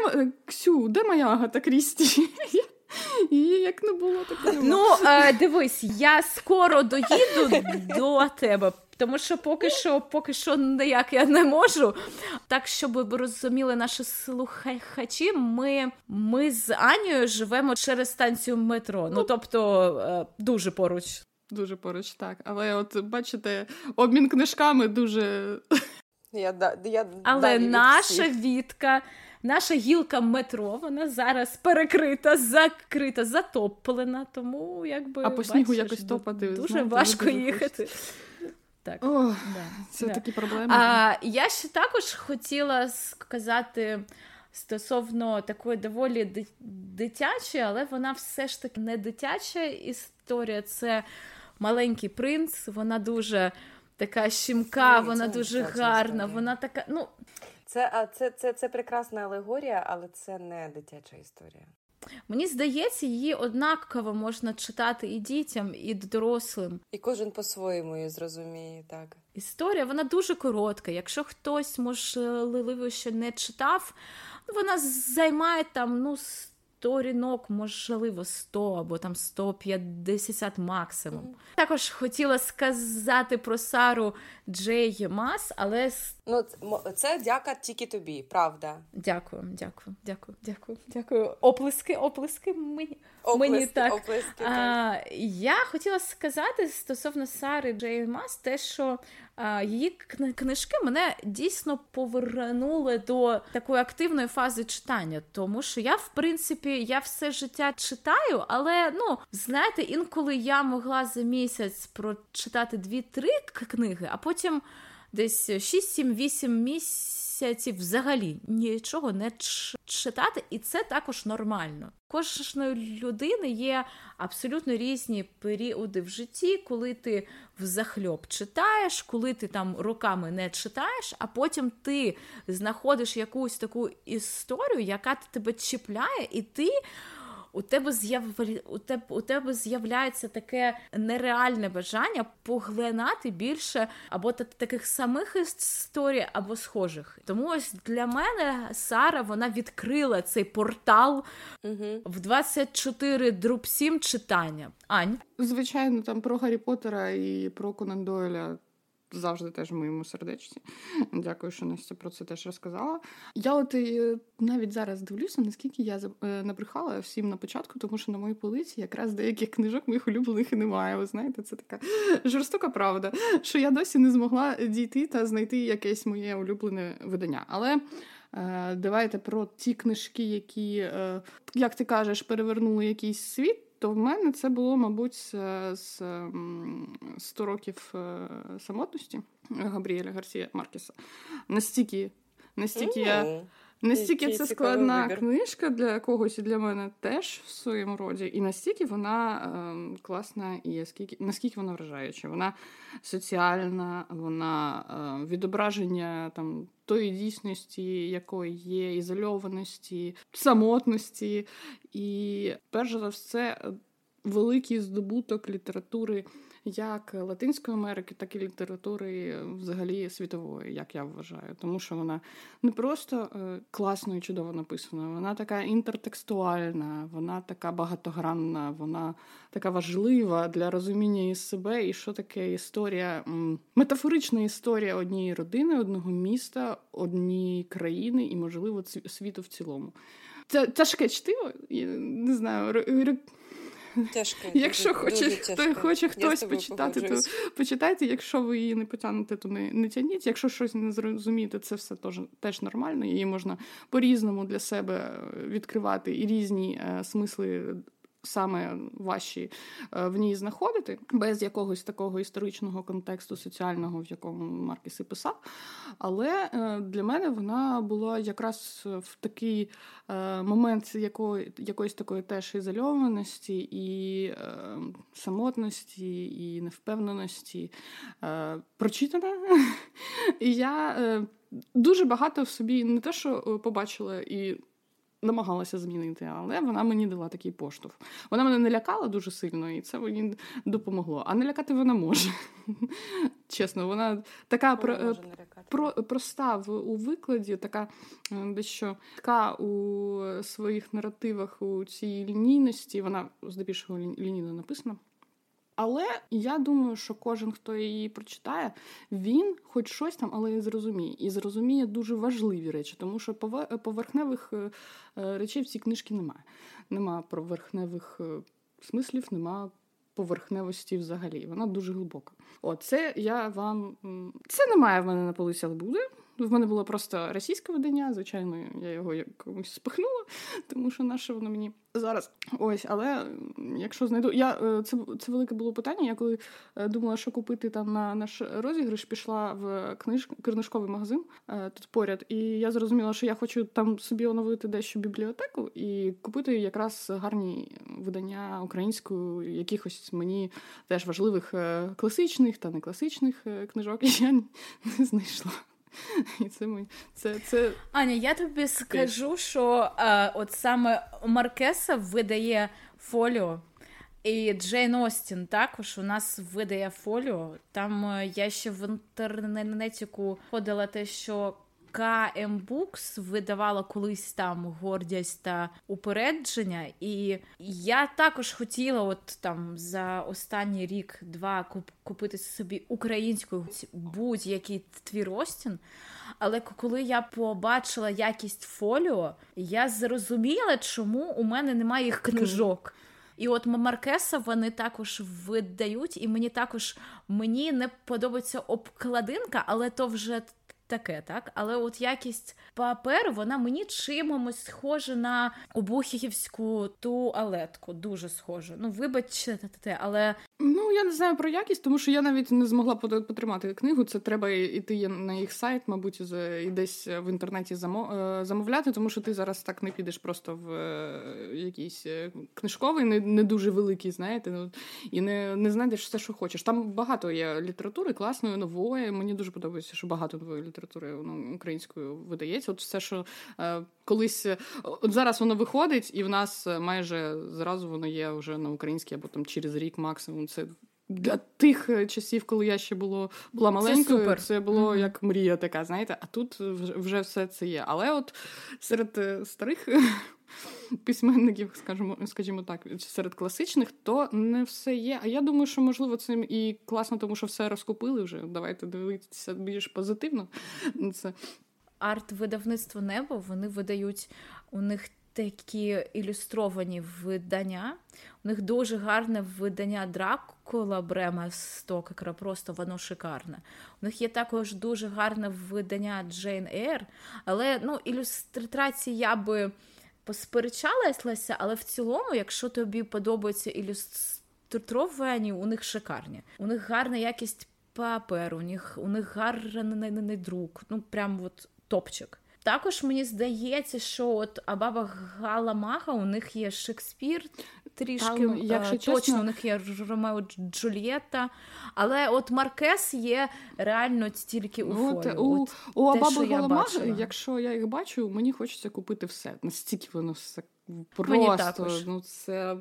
Ксю, де моя Агата Крісті? І як не було, так і Ну, е, дивись, я скоро доїду до тебе. Тому що поки що поки що ніяк я не можу. Так, щоб ви розуміли наші слухачі, ми ми з Анією живемо через станцію метро. Ну, ну тобто е, дуже поруч. Дуже поруч, так. Але от бачите, обмін книжками дуже. Я, я Але наша Вітка, наша гілка метро, вона зараз перекрита, закрита, затоплена, тому якби. А по снігу якось топати. Дуже знаєте, важко дуже їхати. Так, О, да, Це да. такі проблеми. А, Я ще також хотіла сказати стосовно такої доволі дитячої, але вона все ж таки не дитяча історія. Це маленький принц, вона дуже така щімка, вона дуже гарна. Вона така. ну... Це, а, це, це, Це прекрасна алегорія, але це не дитяча історія. Мені здається, її однаково можна читати і дітям, і дорослим. І кожен по-своєму її зрозуміє, так. Історія вона дуже коротка. Якщо хтось, можливо, ще не читав, вона займає там ну, сторінок, можливо, 100 або там 150 максимум. Mm-hmm. Також хотіла сказати про Сару Джей Мас, але ну це дяка тільки тобі, правда. Дякую, дякую, дякую, дякую, дякую. Оплески, оплески мені. Оплески, мені так. Оплески, так. А, Я хотіла сказати стосовно Сари Джей Мас, те, що її книжки мене дійсно повернули до такої активної фази читання, тому що я, в принципі, я все життя читаю, але ну знаєте, інколи я могла за місяць прочитати дві-три книги, а потім десь 6-7-8 місяців взагалі нічого не читати, і це також нормально. Кожної людини є абсолютно різні періоди в житті, коли ти взахльоб читаєш, коли ти там роками не читаєш, а потім ти знаходиш якусь таку історію, яка тебе чіпляє, і ти у тебе з'яв... у тебе, у тебе з'являється таке нереальне бажання поглинати більше або таких самих історій, або схожих. Тому ось для мене Сара вона відкрила цей портал угу. в 24 друб 7 читання. Ань, звичайно, там про Гаррі Поттера і про Конан Дойля завжди теж в моєму сердечці. Дякую, що Настя про це теж розказала. Я от е, навіть зараз дивлюся, наскільки я е, набрехала всім на початку, тому що на моїй полиці якраз деяких книжок моїх улюблених і немає. Ви знаєте, це така жорстока правда, що я досі не змогла дійти та знайти якесь моє улюблене видання. Але. Е, давайте про ті книжки, які, як ти кажеш, перевернули якийсь світ то в мене це було, мабуть, з 100 років е, самотності Габріеля Гарсія Маркеса. Настільки, настільки я. Настільки це складна вибір. книжка для когось і для мене теж в своєму роді, і настільки вона е, класна, і скільки наскільки вона вражаюча. Вона соціальна, вона е, відображення там тої дійсності, якої є ізольованості, самотності, і перш за все великий здобуток літератури як Латинської Америки, так і літератури взагалі світової, як я вважаю. Тому що вона не просто е, класно і чудово написана, вона така інтертекстуальна, вона така багатогранна, вона така важлива для розуміння і себе, і що таке історія, метафорична історія однієї родини, одного міста, однієї країни і, можливо, світу в цілому. Це тяжке чтиво, я не знаю, Тяжко. Якщо хоче, хто хоче хтось почитати, то почитайте. Якщо ви її не потягнете, то не не тягніть. Якщо щось не зрозумієте, це все теж, теж нормально. Її можна по-різному для себе відкривати і різні е, смисли саме важчі е, в ній знаходити, без якогось такого історичного контексту соціального, в якому Маркіс і писав. Але е, для мене вона була якраз в такий е, момент якої, якоїсь такої теж ізольованості і самотності, і невпевненості прочитана. І я дуже багато в собі не те, що побачила і намагалася змінити, але вона мені дала такий поштовх. Вона мене не лякала дуже сильно, і це мені допомогло. А не лякати вона може. Чесно, вона така про, про, проста в, у викладі, така дещо така у своїх наративах у цій лінійності. Вона здебільшого лінійно написана. Але я думаю, що кожен, хто її прочитає, він хоч щось там, але і зрозуміє. І зрозуміє дуже важливі речі, тому що поверхневих е, е, речей в цій книжці немає. Нема поверхневих е, смислів, нема поверхневості взагалі. Вона дуже глибока. О, це я вам. Це немає в мене на полиці, але буде. В мене було просто російське видання, звичайно, я його якомусь спихнула, тому що наше воно мені зараз. Ось, але якщо знайду. Я е, Це це велике було питання. Я коли е, думала, що купити там на наш розіграш, пішла в книж, книжковий магазин е, тут поряд, і я зрозуміла, що я хочу там собі оновити дещо бібліотеку і купити якраз гарні видання українською, якихось мені теж важливих класичних та не класичних книжок. Я не знайшла. І це ми це, це... Аня, я тобі скажу, що е, от саме Маркеса видає фоліо, і Джейн Остін також у нас видає фоліо. Там е, я ще в інтернеті ходила те, що КМ Букс видавала колись там гордість та упередження, і я також хотіла, от там за останній рік-два купити собі українською будь-який твір Остін. Але коли я побачила якість фоліо, я зрозуміла, чому у мене немає їх книжок. І от Маркеса вони також видають, і мені також мені не подобається обкладинка, але то вже таке, так? Але от якість паперу, вона мені чимось схожа на обухівську туалетку. Дуже схожа. Ну, вибачте, але. Ну, я не знаю про якість, тому що я навіть не змогла потримати книгу. Це треба йти на їх сайт, мабуть, і десь в інтернеті е, замовляти, тому що ти зараз так не підеш просто в е, якийсь е, книжковий, не дуже великий, знаєте, ну, і не не знайдеш все, що хочеш. Там багато є літератури, класної, нової. Мені дуже подобається, що багато нової літератури літератури ну, українською видається. От все, що е, колись е, от зараз воно виходить, і в нас е, майже зразу воно є вже на українській або там через рік максимум. Це для тих е, часів, коли я ще було була маленькою, це, це було mm-hmm. як мрія така, знаєте, а тут вже все це є. Але от серед старих письменників, скажімо, скажімо так, серед класичних, то не все є. А я думаю, що можливо цим і класно, тому що все розкупили вже. Давайте дивитися більш позитивно. Це арт-видавництво небо вони видають у них. Такі ілюстровані видання. У них дуже гарне видання Дракула Брема Стокера, просто воно шикарне. У них є також дуже гарне видання Джейн Ейр, але ну, ілюстрації я би посперечалася, але в цілому, якщо тобі подобаються ілюстровані, у них шикарні. У них гарна якість паперу, у них у них гарний друк. Ну прям от топчик. Також мені здається, що от Абаба Галамага у них є Шекспір трішки Там, якщо точно чесно... у них є Ромео Джульєта, але от Маркес є реально тільки у от, фолі. У, от у Абаби Галамага, якщо я їх бачу, мені хочеться купити все. Настільки воно все Просто ну це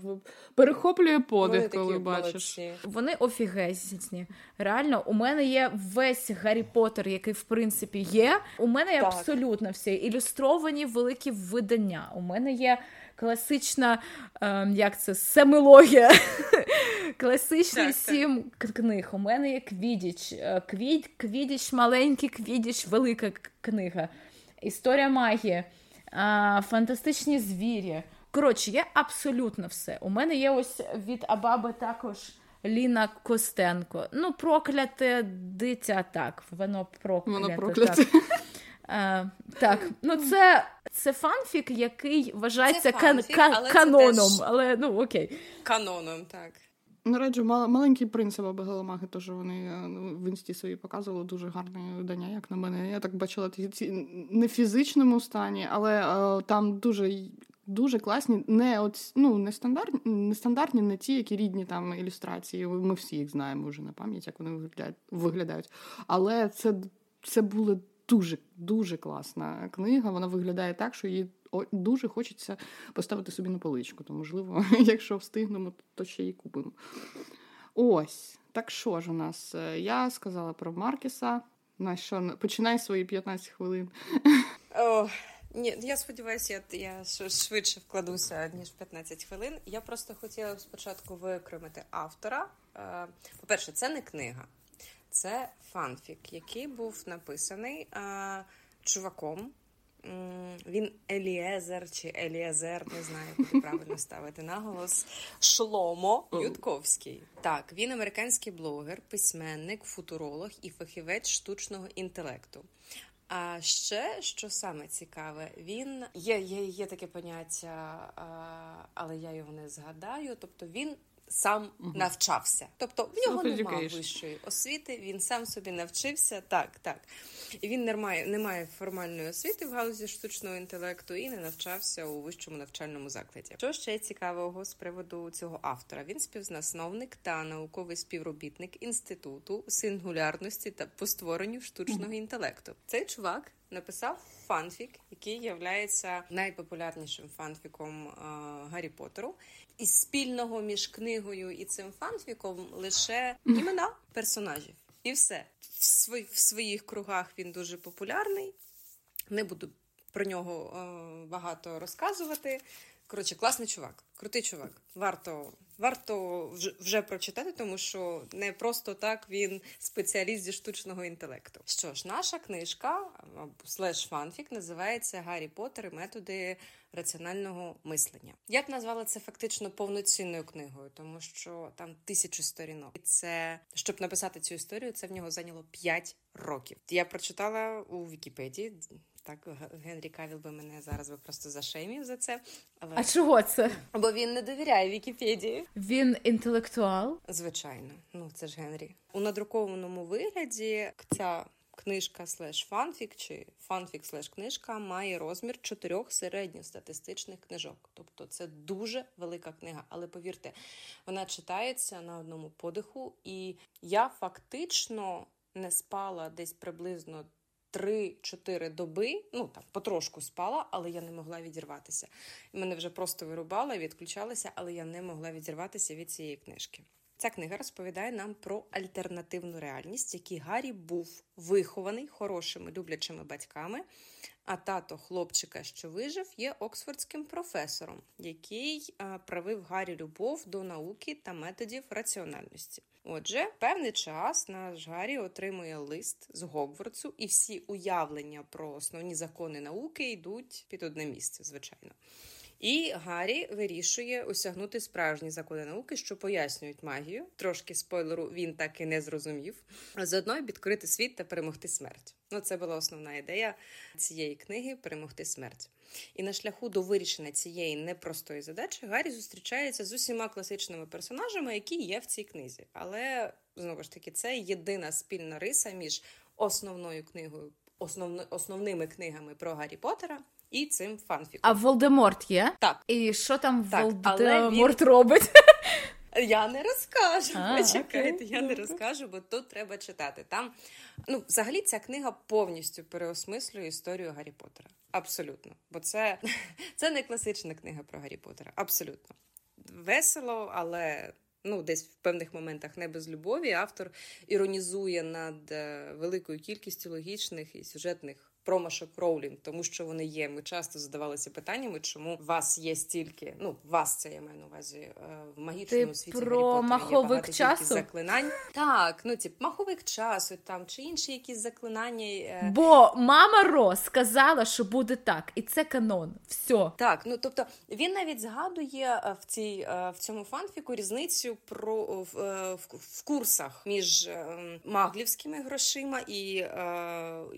перехоплює подих, коли бачиш. Молодці. Вони офігезні. Реально, у мене є весь Гаррі Поттер, який в принципі є. У мене є так. абсолютно всі ілюстровані великі видання. У мене є класична, е, як це семилогія. Класичний сім книг. У мене є Квідіч. Е, Квід, Квідіч, маленький Квідіч, велика книга. Історія магії фантастичні звірі. Коротше, є абсолютно все. У мене є ось від А-ба-би також Ліна Костенко. Ну, прокляте дитя так. Воно прокляте. Воно прокляте. Так. А, так, ну це це фанфік, який вважається це фанфік, кан- але каноном. Теж... Але ну окей. Каноном, так. Ну, раджу, маленький принцип або Галамаги, теж вони е, в інсті свої показували дуже гарне видання, як на мене. Я так бачила ці не в фізичному стані, але е, там дуже дуже класні, не от, ну, не стандартні, не стандартні, не ті, які рідні там ілюстрації. Ми всі їх знаємо вже на пам'ять, як вони виглядають. Але це це були дуже дуже класна книга. Вона виглядає так, що її дуже хочеться поставити собі на поличку. То, можливо, якщо встигнемо, то ще й купимо. Ось, так що ж у нас? Е, я сказала про Маркіса. На що починай свої 15 хвилин. О, ні, я сподіваюся, я швидше вкладуся ніж 15 хвилин. Я просто хотіла спочатку виокремити автора. Е, по-перше, це не книга, це фанфік, який був написаний е, чуваком. Він Еліезер чи Еліезер, не знаю, як правильно ставити наголос. Шломо Ютковський. Так, він американський блогер, письменник, футуролог і фахівець штучного інтелекту. А ще що саме цікаве, він є є, є таке поняття, але я його не згадаю. Тобто він сам угу. навчався. Тобто в нього немає вищої освіти, він сам собі навчився. Так, так. І він не має, не має формальної освіти в галузі штучного інтелекту і не навчався у вищому навчальному закладі. Що ще цікавого з приводу цього автора? Він співзасновник та науковий співробітник інституту сингулярності та по створенню штучного інтелекту. Цей чувак написав фанфік, який є найпопулярнішим фанфіком е, Гаррі Поттеру. І спільного між книгою і цим фанфіком лише імена персонажів. І все. В, свої, в своїх кругах він дуже популярний. Не буду про нього е, багато розказувати. Коротше, класний чувак, крутий чувак. Варто варто вже, прочитати, тому що не просто так він спеціаліст зі штучного інтелекту. Що ж, наша книжка слеш фанфік називається Гаррі Поттер і методи раціонального мислення. Я б назвала це фактично повноцінною книгою, тому що там тисячі сторінок. І це щоб написати цю історію, це в нього зайняло 5 років. Я прочитала у Вікіпедії. Так, Генрі Кавіл би мене зараз би просто зашеймів за це. Але... А чого це? Бо він не довіряє Вікіпедії. Він інтелектуал? Звичайно, ну це ж Генрі. У надрукованому вигляді ця книжка слеш фанфік чи фанфік слеш книжка має розмір чотирьох середньостатистичних книжок. Тобто це дуже велика книга. Але повірте, вона читається на одному подиху, і я фактично не спала десь приблизно. Три-чотири доби, ну там потрошку спала, але я не могла відірватися. Мене вже просто вирубала, відключалася, але я не могла відірватися від цієї книжки. Ця книга розповідає нам про альтернативну реальність, якій Гаррі був вихований хорошими люблячими батьками. А тато хлопчика, що вижив, є оксфордським професором, який правив Гаррі любов до науки та методів раціональності. Отже, певний час наш Гаррі отримує лист з Гогвардсу, і всі уявлення про основні закони науки йдуть під одне місце, звичайно. І Гаррі вирішує осягнути справжні закони науки, що пояснюють магію. Трошки спойлеру він так і не зрозумів. А заодно відкрити світ та перемогти смерть. Ну, це була основна ідея цієї книги перемогти смерть. І на шляху до вирішення цієї непростої задачі Гаррі зустрічається з усіма класичними персонажами, які є в цій книзі. Але знову ж таки, це єдина спільна риса між основною книгою, основно, основними книгами про Гаррі Поттера і цим фанфіком. А Волдеморт є? Так. І що там так, Волдеморт він... робить? Я не розкажу. А, Почекайте, окей. я не розкажу, бо тут треба читати. Там, ну, взагалі, ця книга повністю переосмислює історію Гаррі Поттера. Абсолютно. Бо це, це не класична книга про Гаррі Поттера. Абсолютно. Весело, але. Ну, десь в певних моментах не без любові автор іронізує над е, великою кількістю логічних і сюжетних промашок Роулінг, тому що вони є. Ми часто задавалися питаннями, чому вас є стільки. Ну, вас це я маю на увазі е, в магічному Ти світі про маховик часу заклинань. Так, ну тип маховик часу там чи інші якісь заклинання. Е. Бо мама Ро сказала, що буде так, і це канон. Все. Так, ну тобто він навіть згадує е, в цій в цьому фанфіку різницю про в, в, в курсах між маглівськими грошима і,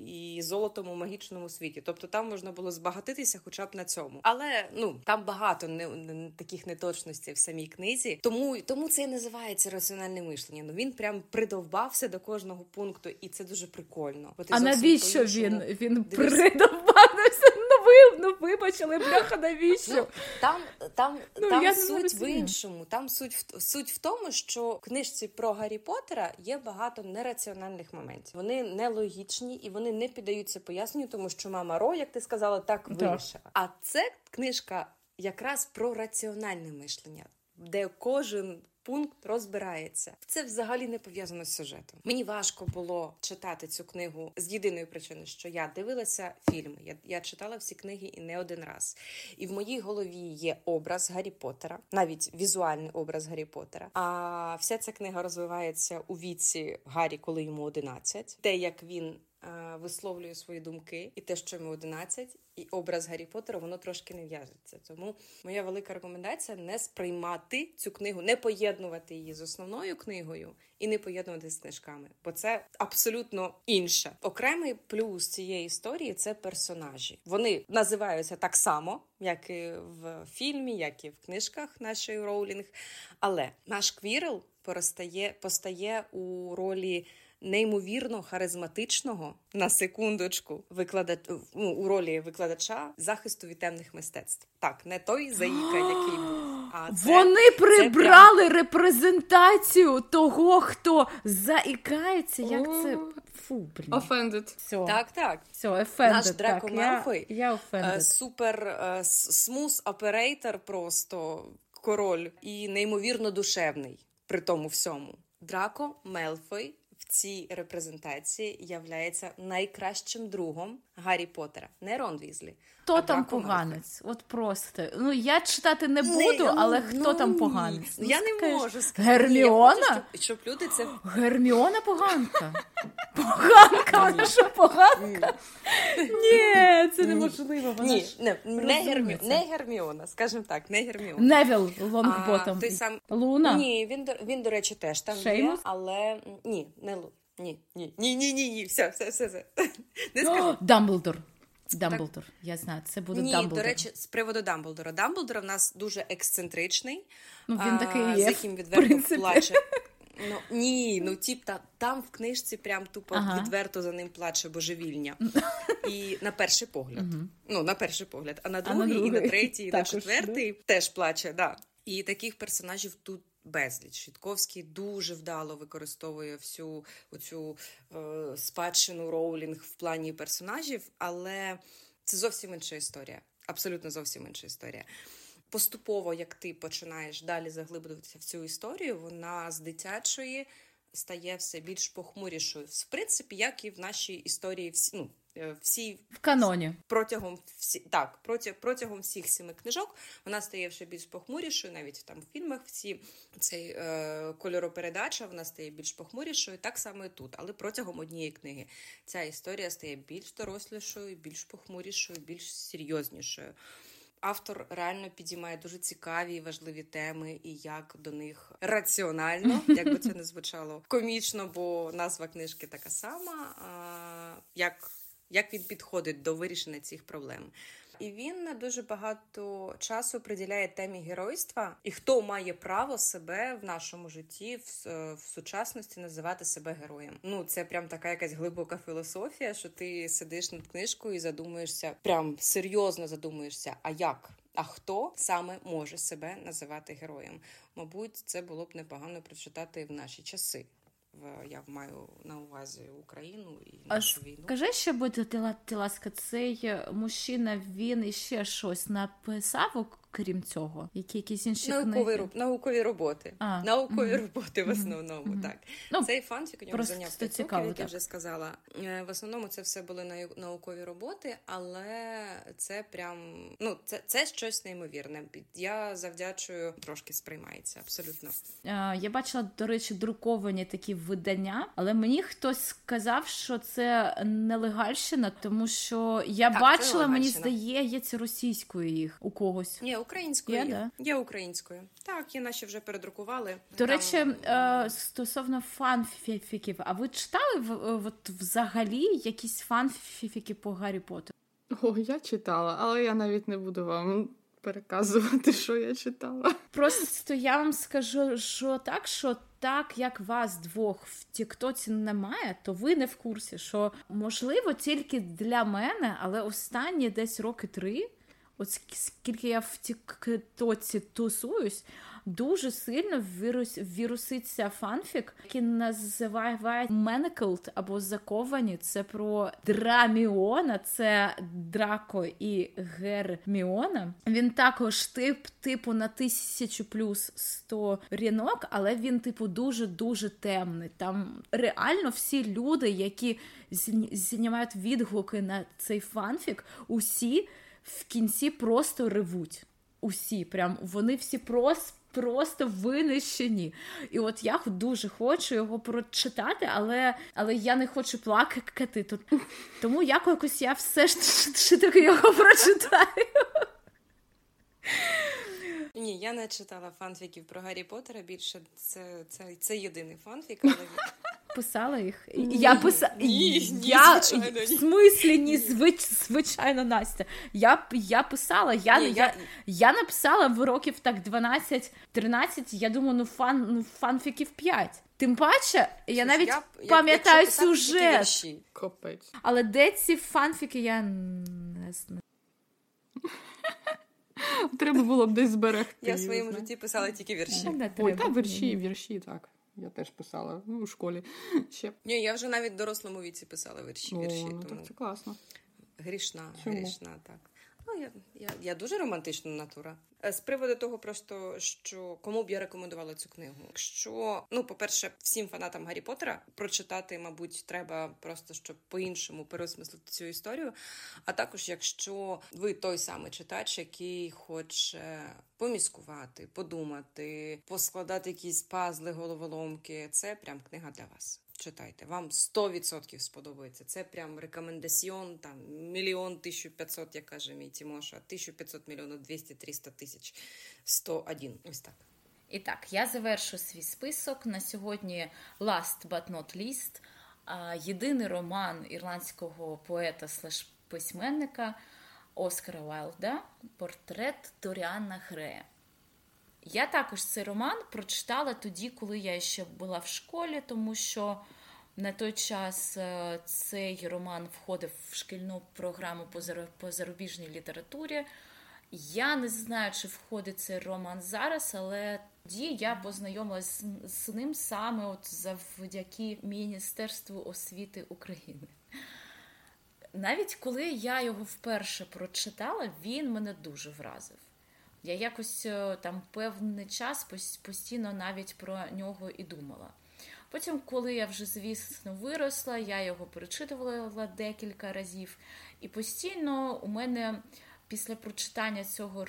і золотом у магічному світі. Тобто там можна було збагатитися, хоча б на цьому. Але ну там багато не, не таких неточностей в самій книзі. Тому тому це і називається раціональне мишлення. Ну він прям придовбався до кожного пункту, і це дуже прикольно. Бо ти а навіщо він він придовбався новим Ну вибачили, бляха, навіщо? Ну, там там, ну, там суть в іншому. Там суть в суть в тому, що в книжці про Гаррі Поттера є багато нераціональних моментів. Вони нелогічні і вони не піддаються поясненню, тому що мама Ро, як ти сказала, так вирішила. А це книжка якраз про раціональне мишлення, де кожен пункт розбирається. Це взагалі не пов'язано з сюжетом. Мені важко було читати цю книгу з єдиної причини, що я дивилася фільми. Я я читала всі книги і не один раз. І в моїй голові є образ Гаррі Поттера, навіть візуальний образ Гаррі Поттера. А вся ця книга розвивається у віці Гаррі, коли йому 11. Те, як він Е, висловлює свої думки, і те, що йому 11, і образ Гаррі Поттера, воно трошки не в'яжеться. Тому моя велика рекомендація не сприймати цю книгу, не поєднувати її з основною книгою і не поєднувати з книжками, бо це абсолютно інше. Окремий плюс цієї історії це персонажі. Вони називаються так само, як і в фільмі, як і в книжках нашої Роулінг. Але наш постає, постає у ролі неймовірно харизматичного на секундочку викладач ну, у ролі викладача захисту від темних мистецтв. Так, не той заїка, який був. А це, Вони прибрали це прям... репрезентацію того, хто заікається. Як це фу, блін. Offended. Все. Так, так. Все, offended. Наш Драко Малфой я, я offended. Е, супер е, смус оперейтор, просто король і неймовірно душевний при тому всьому. Драко Мелфой цій репрезентації являється найкращим другом Гаррі Поттера, не Рон Візлі. Хто а там поганець? От просто. Ну я читати не буду, не, ну, але хто ну, там поганець? Ну, я не скажеш, можу сказати. Герміона? Я хочу, щоб, щоб люди це Герміона поганка. Поганка, вона що поганка? Ні, це неможливо. Вона Ні, не, не, Гермі... не Герміона, скажімо так, не Герміона. Невіл Лонгботтом. сам... Луна? Ні, він, він, до речі, теж там Шеймус? є, але ні, не Лу. Ні, ні, ні, ні, ні, ні, все, все, все, все. Не скажу. Дамблдор. Дамблдор, я знаю, це буде Ні, Дамблдор. до речі, з приводу Дамблдора. Дамблдор в нас дуже ексцентричний, ну, він такий є, з яким відверто плаче. Ну ні, ну тіп там в книжці прям тупо ага. відверто за ним плаче божевільня. І на перший погляд. Угу. Ну, на перший погляд, а на другий, а на другий. і на третій, і на четвертий теж плаче. да. І таких персонажів тут безліч. Швідковський дуже вдало використовує всю оцю е, спадщину роулінг в плані персонажів, але це зовсім інша історія. Абсолютно зовсім інша історія. Поступово, як ти починаєш далі заглиблюватися в цю історію, вона з дитячої стає все більш похмурішою. В принципі, як і в нашій історії, всі ну, всі в каноні протягом всі так проти, протягом всіх сіми книжок вона стає ще більш похмурішою. Навіть там в фільмах всі цей е, кольоропередача вона стає більш похмурішою. Так само і тут, але протягом однієї книги ця історія стає більш дорослішою, більш похмурішою, більш серйознішою. Автор реально підіймає дуже цікаві і важливі теми, і як до них раціонально, як би це не звучало комічно, бо назва книжки така сама. А, як як він підходить до вирішення цих проблем. І він дуже багато часу приділяє темі геройства, і хто має право себе в нашому житті в, в сучасності називати себе героєм. Ну це прям така якась глибока філософія, що ти сидиш над книжкою і задумуєшся, прям серйозно задумуєшся. А як? А хто саме може себе називати героєм? Мабуть, це було б непогано прочитати в наші часи я маю на увазі Україну і нашу а війну. Скажи, що будь ласка, цей мужчина він іще щось написав, крім цього? Які якісь інші наукові книги? наукові роботи. А, наукові угу. роботи в основному. Угу. Так ну, цей фанфік у нього зайняв 5 років, як я вже сказала. Е, в основному це все були наукові роботи, але це прям ну це це щось неймовірне. Я завдячую трошки сприймається абсолютно. А, я бачила, до речі, друковані такі видання, але мені хтось сказав, що це нелегальщина, тому що я так, бачила, мені здається, російською їх у когось. Ні, українською. Є, да? є українською. Так, є наші вже передрукували. До Там... речі, е, стосовно фанфіфіків, а ви читали в от взагалі якісь фанфіфіки по Гаррі Поттеру? О, я читала, але я навіть не буду вам. Переказувати, що я читала. Просто я вам скажу що так, що так як вас двох в Тіктоці немає, то ви не в курсі, що можливо тільки для мене, але останні десь роки три, от скільки я в Тіктоці тусуюсь, дуже сильно вірус, віруситься фанфік, який називає Manacled або заковані. Це про Драміону, це Драко і Герміона. Він також тип, типу, на тисячу плюс сторінок, але він, типу, дуже-дуже темний. Там реально всі люди, які знімають відгуки на цей фанфік, усі в кінці просто ревуть. Усі, прям вони всі просто просто винищені. І от я дуже хочу його прочитати, але але я не хочу плакати тут. Тому якось я все ж таки його прочитаю. Ні, я не читала фанфіків про Гаррі Поттера, Більше це це, це єдиний фанфік, але писала їх. Ні, я писала ні, я... звичайно, ні. в смислі ні, звич... звичайно, Настя. Я я писала, я ні, я... я написала в років так 12-13, Я думаю, ну фан ну фанфіків 5. Тим паче, я навіть я, пам'ятаю сюжет. Копець. Але де ці фанфіки я не знаю. Треба було б десь зберегти. Я в своєму житті писала тільки вірші. Ой, та вірші, вірші, так. Я теж писала ну, у школі. Ще. Ні, я вже навіть в дорослому віці писала вірші. О, вірші ну, тому... так Це класно. Грішна, Чому? грішна, так. Ну, я я, я дуже романтична натура. Е, з приводу того, просто що кому б я рекомендувала цю книгу. Якщо, ну, по-перше, всім фанатам Гаррі Поттера прочитати, мабуть, треба просто щоб по-іншому переосмислити цю історію. А також, якщо ви той самий читач, який хоче поміскувати, подумати, поскладати якісь пазли, головоломки, це прям книга для вас читайте. Вам 100% сподобається. Це прям рекомендаціон, там мільйон 1500, як каже мій Тімоша, 1500 мільйонів 200 300 тисяч 101. Ось так. І так, я завершу свій список на сьогодні. Last but not least. Єдиний роман ірландського поета слеш письменника Оскара Вайлда Портрет Торіана Грея. Я також цей роман прочитала тоді, коли я ще була в школі, тому що на той час е, цей роман входив в шкільну програму по зарубіжній літературі. Я не знаю, чи входить цей роман зараз, але тоді я познайомилася з ним саме от завдяки Міністерству освіти України. Навіть коли я його вперше прочитала, він мене дуже вразив. Я якось е, там певний час постійно навіть про нього і думала. Потім, коли я вже, звісно, виросла, я його перечитувала декілька разів, і постійно у мене після прочитання цього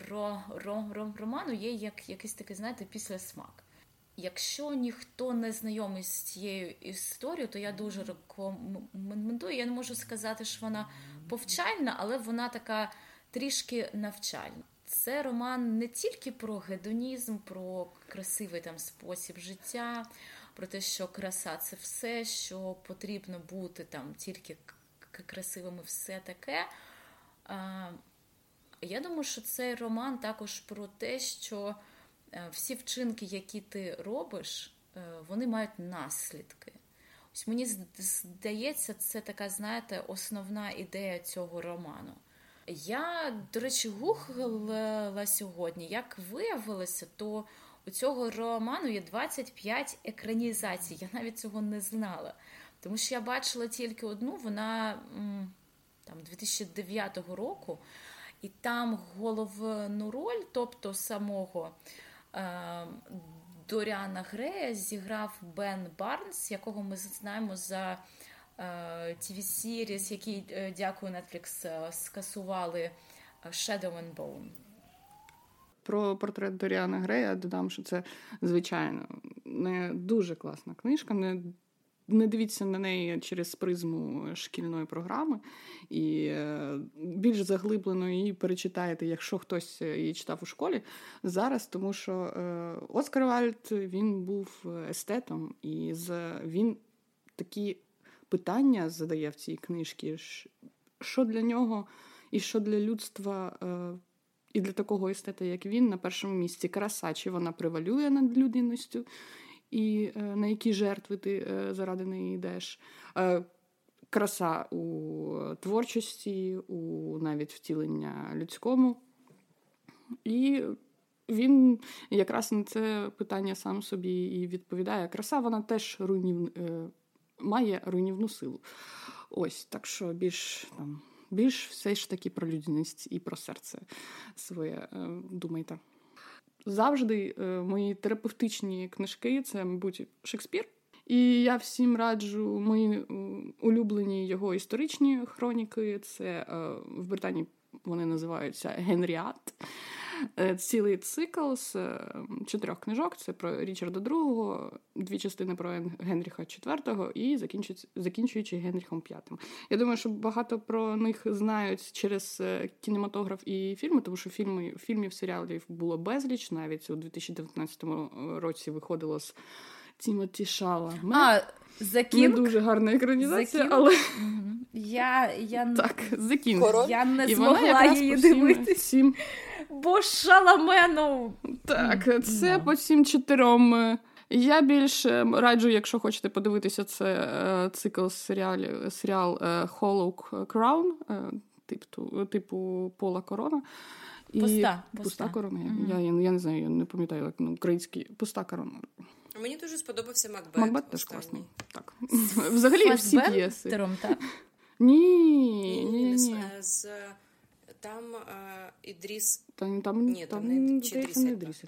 роману є як якийсь такий, знаєте, після смак. Якщо ніхто не знайомий з цією історією, то я дуже рекомендую. Я не можу сказати, що вона повчальна, але вона така трішки навчальна. Це роман не тільки про гедонізм, про красивий там спосіб життя, про те, що краса це все, що потрібно бути там тільки красивим і все таке. Я думаю, що цей роман також про те, що е, всі вчинки, які ти робиш, е, вони мають наслідки. Ось мені здається, це така, знаєте, основна ідея цього роману. Я, до речі, гуглила сьогодні. Як виявилося, то у цього роману є 25 екранізацій. Я навіть цього не знала. Тому що я бачила тільки одну, вона там 2009 року, і там головну роль, тобто самого е, Доріана Грея, зіграв Бен Барнс, якого ми знаємо за tv series які, е, дякую, Netflix, е, скасували е, Shadow and Bone. Про портрет Доріана Грея додам, що це, звичайно, не дуже класна книжка. Не не дивіться на неї через призму шкільної програми, і більш заглиблено її перечитаєте, якщо хтось її читав у школі зараз, тому що Оскар Вальд він був естетом, і він такі питання задає в цій книжці, що для нього і що для людства, е, і для такого естета, як він, на першому місці краса, чи вона превалює над людяністю, і на які жертви ти заради неї йдеш. Краса у творчості, у навіть втілення людському. І він якраз на це питання сам собі і відповідає. Краса вона теж руйнів... має руйнівну силу. Ось, так що більш там більш все ж таки про людяність і про серце своє е, думайте. Завжди е, мої терапевтичні книжки це, мабуть, Шекспір. І я всім раджу мої е, улюблені його історичні хроніки. Це в Британії вони називаються Генріат. Е, цілий цикл з е, чотирьох книжок: це про Річарда II, дві частини про Генріха IV і закінчуючи Генріхом V. Я думаю, що багато про них знають через е, кінематограф і фільми, тому що фільми, фільмів, серіалів було безліч. Навіть у 2019 році виходило з Тімоті Шала. А, The King? Не дуже гарна екранізація, але. Я я... Так, The King. Я не і змогла її дивитися. Бо шаламену. Так, це по всім чотирьом. Я більш раджу, якщо хочете подивитися, це е, цикл серіалів серіал е, Hollow Crown, типу типу Пола Корона. І Пуста пуста корона. Mm-hmm. Я, я я, не знаю, я не пам'ятаю, як на український пуста корона. Мені дуже сподобався Макбет. Макбет теж класний. Так. Взагалі всі п'єси. так? Ні, ні, ні. З там е, Ідріс. Там, там, Ні, там, там не, чи Ідріс, не Ідріс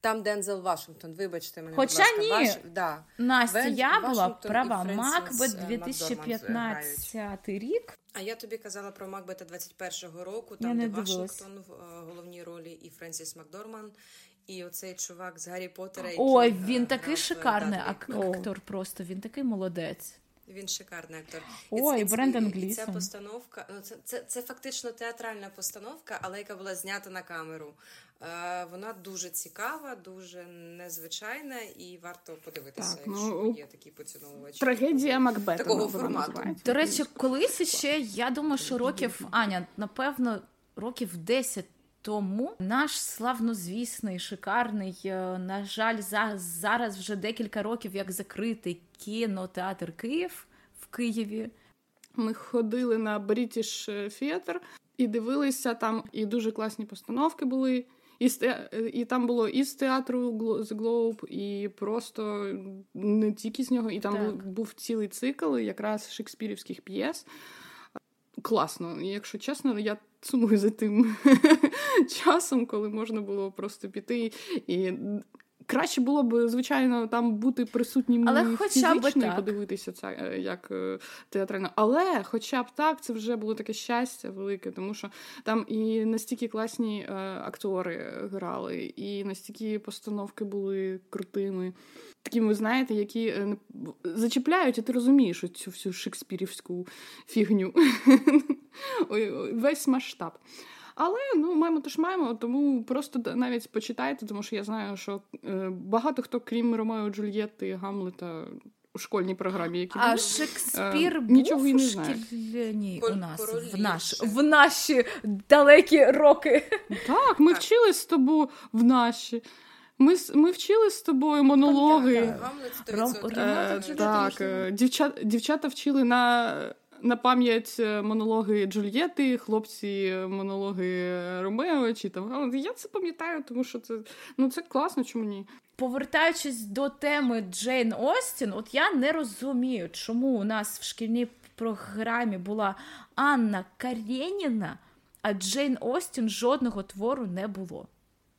Там Дензел Вашингтон, вибачте мене. Хоча будь ласка. ні, Ваш... да. Настя, Вен... я була права. Макбет 2015 рік. А я тобі казала про Макбета 21-го року, там де Вашингтон в е, головній ролі і Френсіс Макдорман. І оцей чувак з Гаррі Поттера, який Ой, він такий шикарний актор. Просто він такий молодець. Він шикарний актор. Ой, і, Брендан і, і ця постановка. Ну це, це це фактично театральна постановка, але яка була знята на камеру. Е, Вона дуже цікава, дуже незвичайна, і варто подивитися, так, якщо ну, є такі поціновувачі. Трагедія Макбета. Такого формату. До речі, колись ще я думаю, що років Аня, напевно, років 10 тому наш славнозвісний, шикарний, е, на жаль, зараз вже декілька років як закритий кінотеатр Київ в Києві. Ми ходили на British Theatre і дивилися там, і дуже класні постановки були. І і там було і з театру The Globe, і просто не тільки з нього, і там був, був цілий цикл якраз шекспірівських п'єс. Класно, якщо чесно, я сумую за тим часом, коли можна було просто піти і. Краще було б, звичайно, там бути присутнім Але хоча б так. подивитися це е, як е, театрально. Але, хоча б так, це вже було таке щастя велике, тому що там і настільки класні е, актори грали, і настільки постановки були крутими, такими, знаєте, які е, зачіпляють, і ти розумієш цю всю шекспірівську фігню. Весь масштаб. Але ну маємо то ж маємо, тому просто навіть почитайте, тому що я знаю, що е, багато хто, крім Ромео Джульєтти, Гамлета. У школьній програмі, які а були, Шекспір е, був нічого і не шкільній у нас в наш в наші далекі роки. Так, ми вчились з тобою в наші. Ми ми вчили з тобою монологи. Так, дівчата, дівчата вчили на на пам'ять е, монологи Джульєти, хлопці, монологи Ромео чи там. Я це пам'ятаю, тому що це ну це класно, чому ні. Повертаючись до теми Джейн Остін, от я не розумію, чому у нас в шкільній програмі була Анна Карєніна, а Джейн Остін жодного твору не було.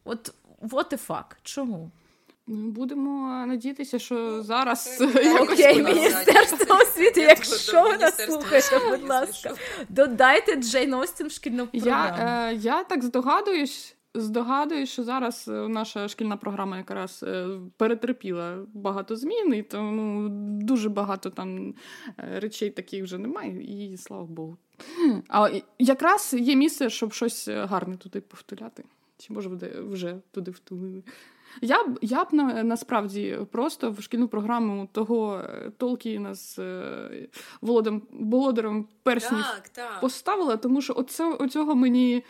От what the fuck? Чому? Будемо надіятися, що ну, зараз Окей, Міністерство освіти, якщо ви нас слухаєте, будь ласка, додайте Джейн Остін в шкільну програму. Я, е, я так здогадуюсь. Здогадуюсь, що зараз е, наша шкільна програма якраз е, перетерпіла багато змін, і тому дуже багато там речей таких вже немає, і слава Богу. А якраз є місце, щоб щось гарне туди повторяти. Чи може вже туди втулили? Я б я б на, насправді просто в шкільну програму того е, Толкіна з е, Володим Володарем перснів так, так. поставила, тому що оце, оцього мені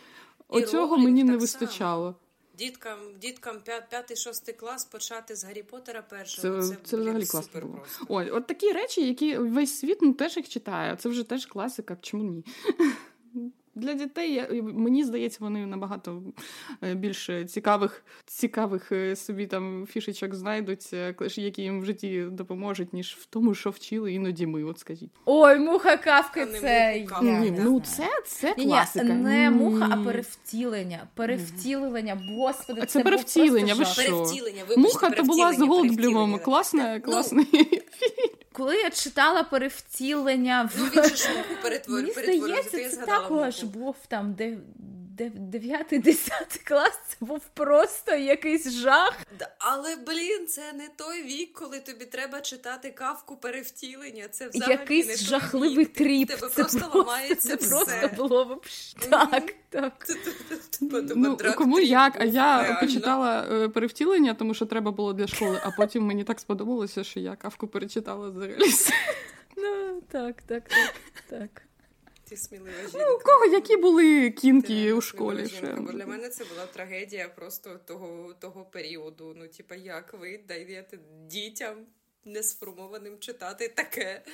оцього мені не вистачало. діткам, діткам п'ятий, шостий клас почати з Гаррі Поттера першого. Це, це, це взагалі класно було. Ой, от такі речі, які весь світ ну, теж їх читає. Це вже теж класика. Чому ні? Для дітей мені здається, вони набагато е, більш цікавих цікавих е, собі там фішечок знайдуть, е, які їм в житті допоможуть, ніж в тому, що вчили іноді ми. От скажіть. Ой, муха кавки, це Ні, ну це це класика. Ні, не муха, а перевтілення. Перевтілення, господи, це, це перевтілення. Ви що? Перевтілення, Муха то була з Голдблюмом. Класне, класний фільм. Коли я читала перевтілення в ну, він ж муху перетворив. Мені здається, це також був там де. 9-10 клас це був просто якийсь жах. Але блін, це не той вік, коли тобі треба читати Кафку Перевтілення. Це взагалі якийсь не жахливий вік. trip. Тебе це просто ламається це все. просто було вообще. так. так. Ну, Кому як? А я почитала е, перевтілення, тому що треба було для школи, а потім мені так сподобалося, що я кавку перечитала взагалі. Ну так, так, так, так. Ти смілива жінка. Ну, у кого які були кінки Ти у школі? Жінка, бо для мене це була трагедія просто того того періоду. Ну, типа, як ви даєте дітям несформованим читати таке?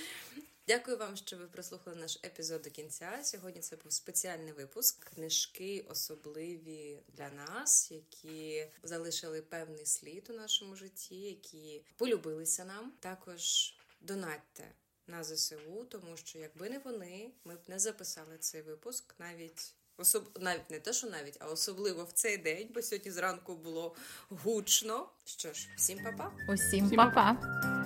Дякую вам, що ви прослухали наш епізод до кінця. Сьогодні це був спеціальний випуск. Книжки особливі для нас, які залишили певний слід у нашому житті, які полюбилися нам. Також донатьте на ЗСУ, тому що якби не вони, ми б не записали цей випуск навіть. Особ... навіть не те, що навіть, а особливо в цей день, бо сьогодні зранку було гучно. Що ж, всім па-па! Усім па-па!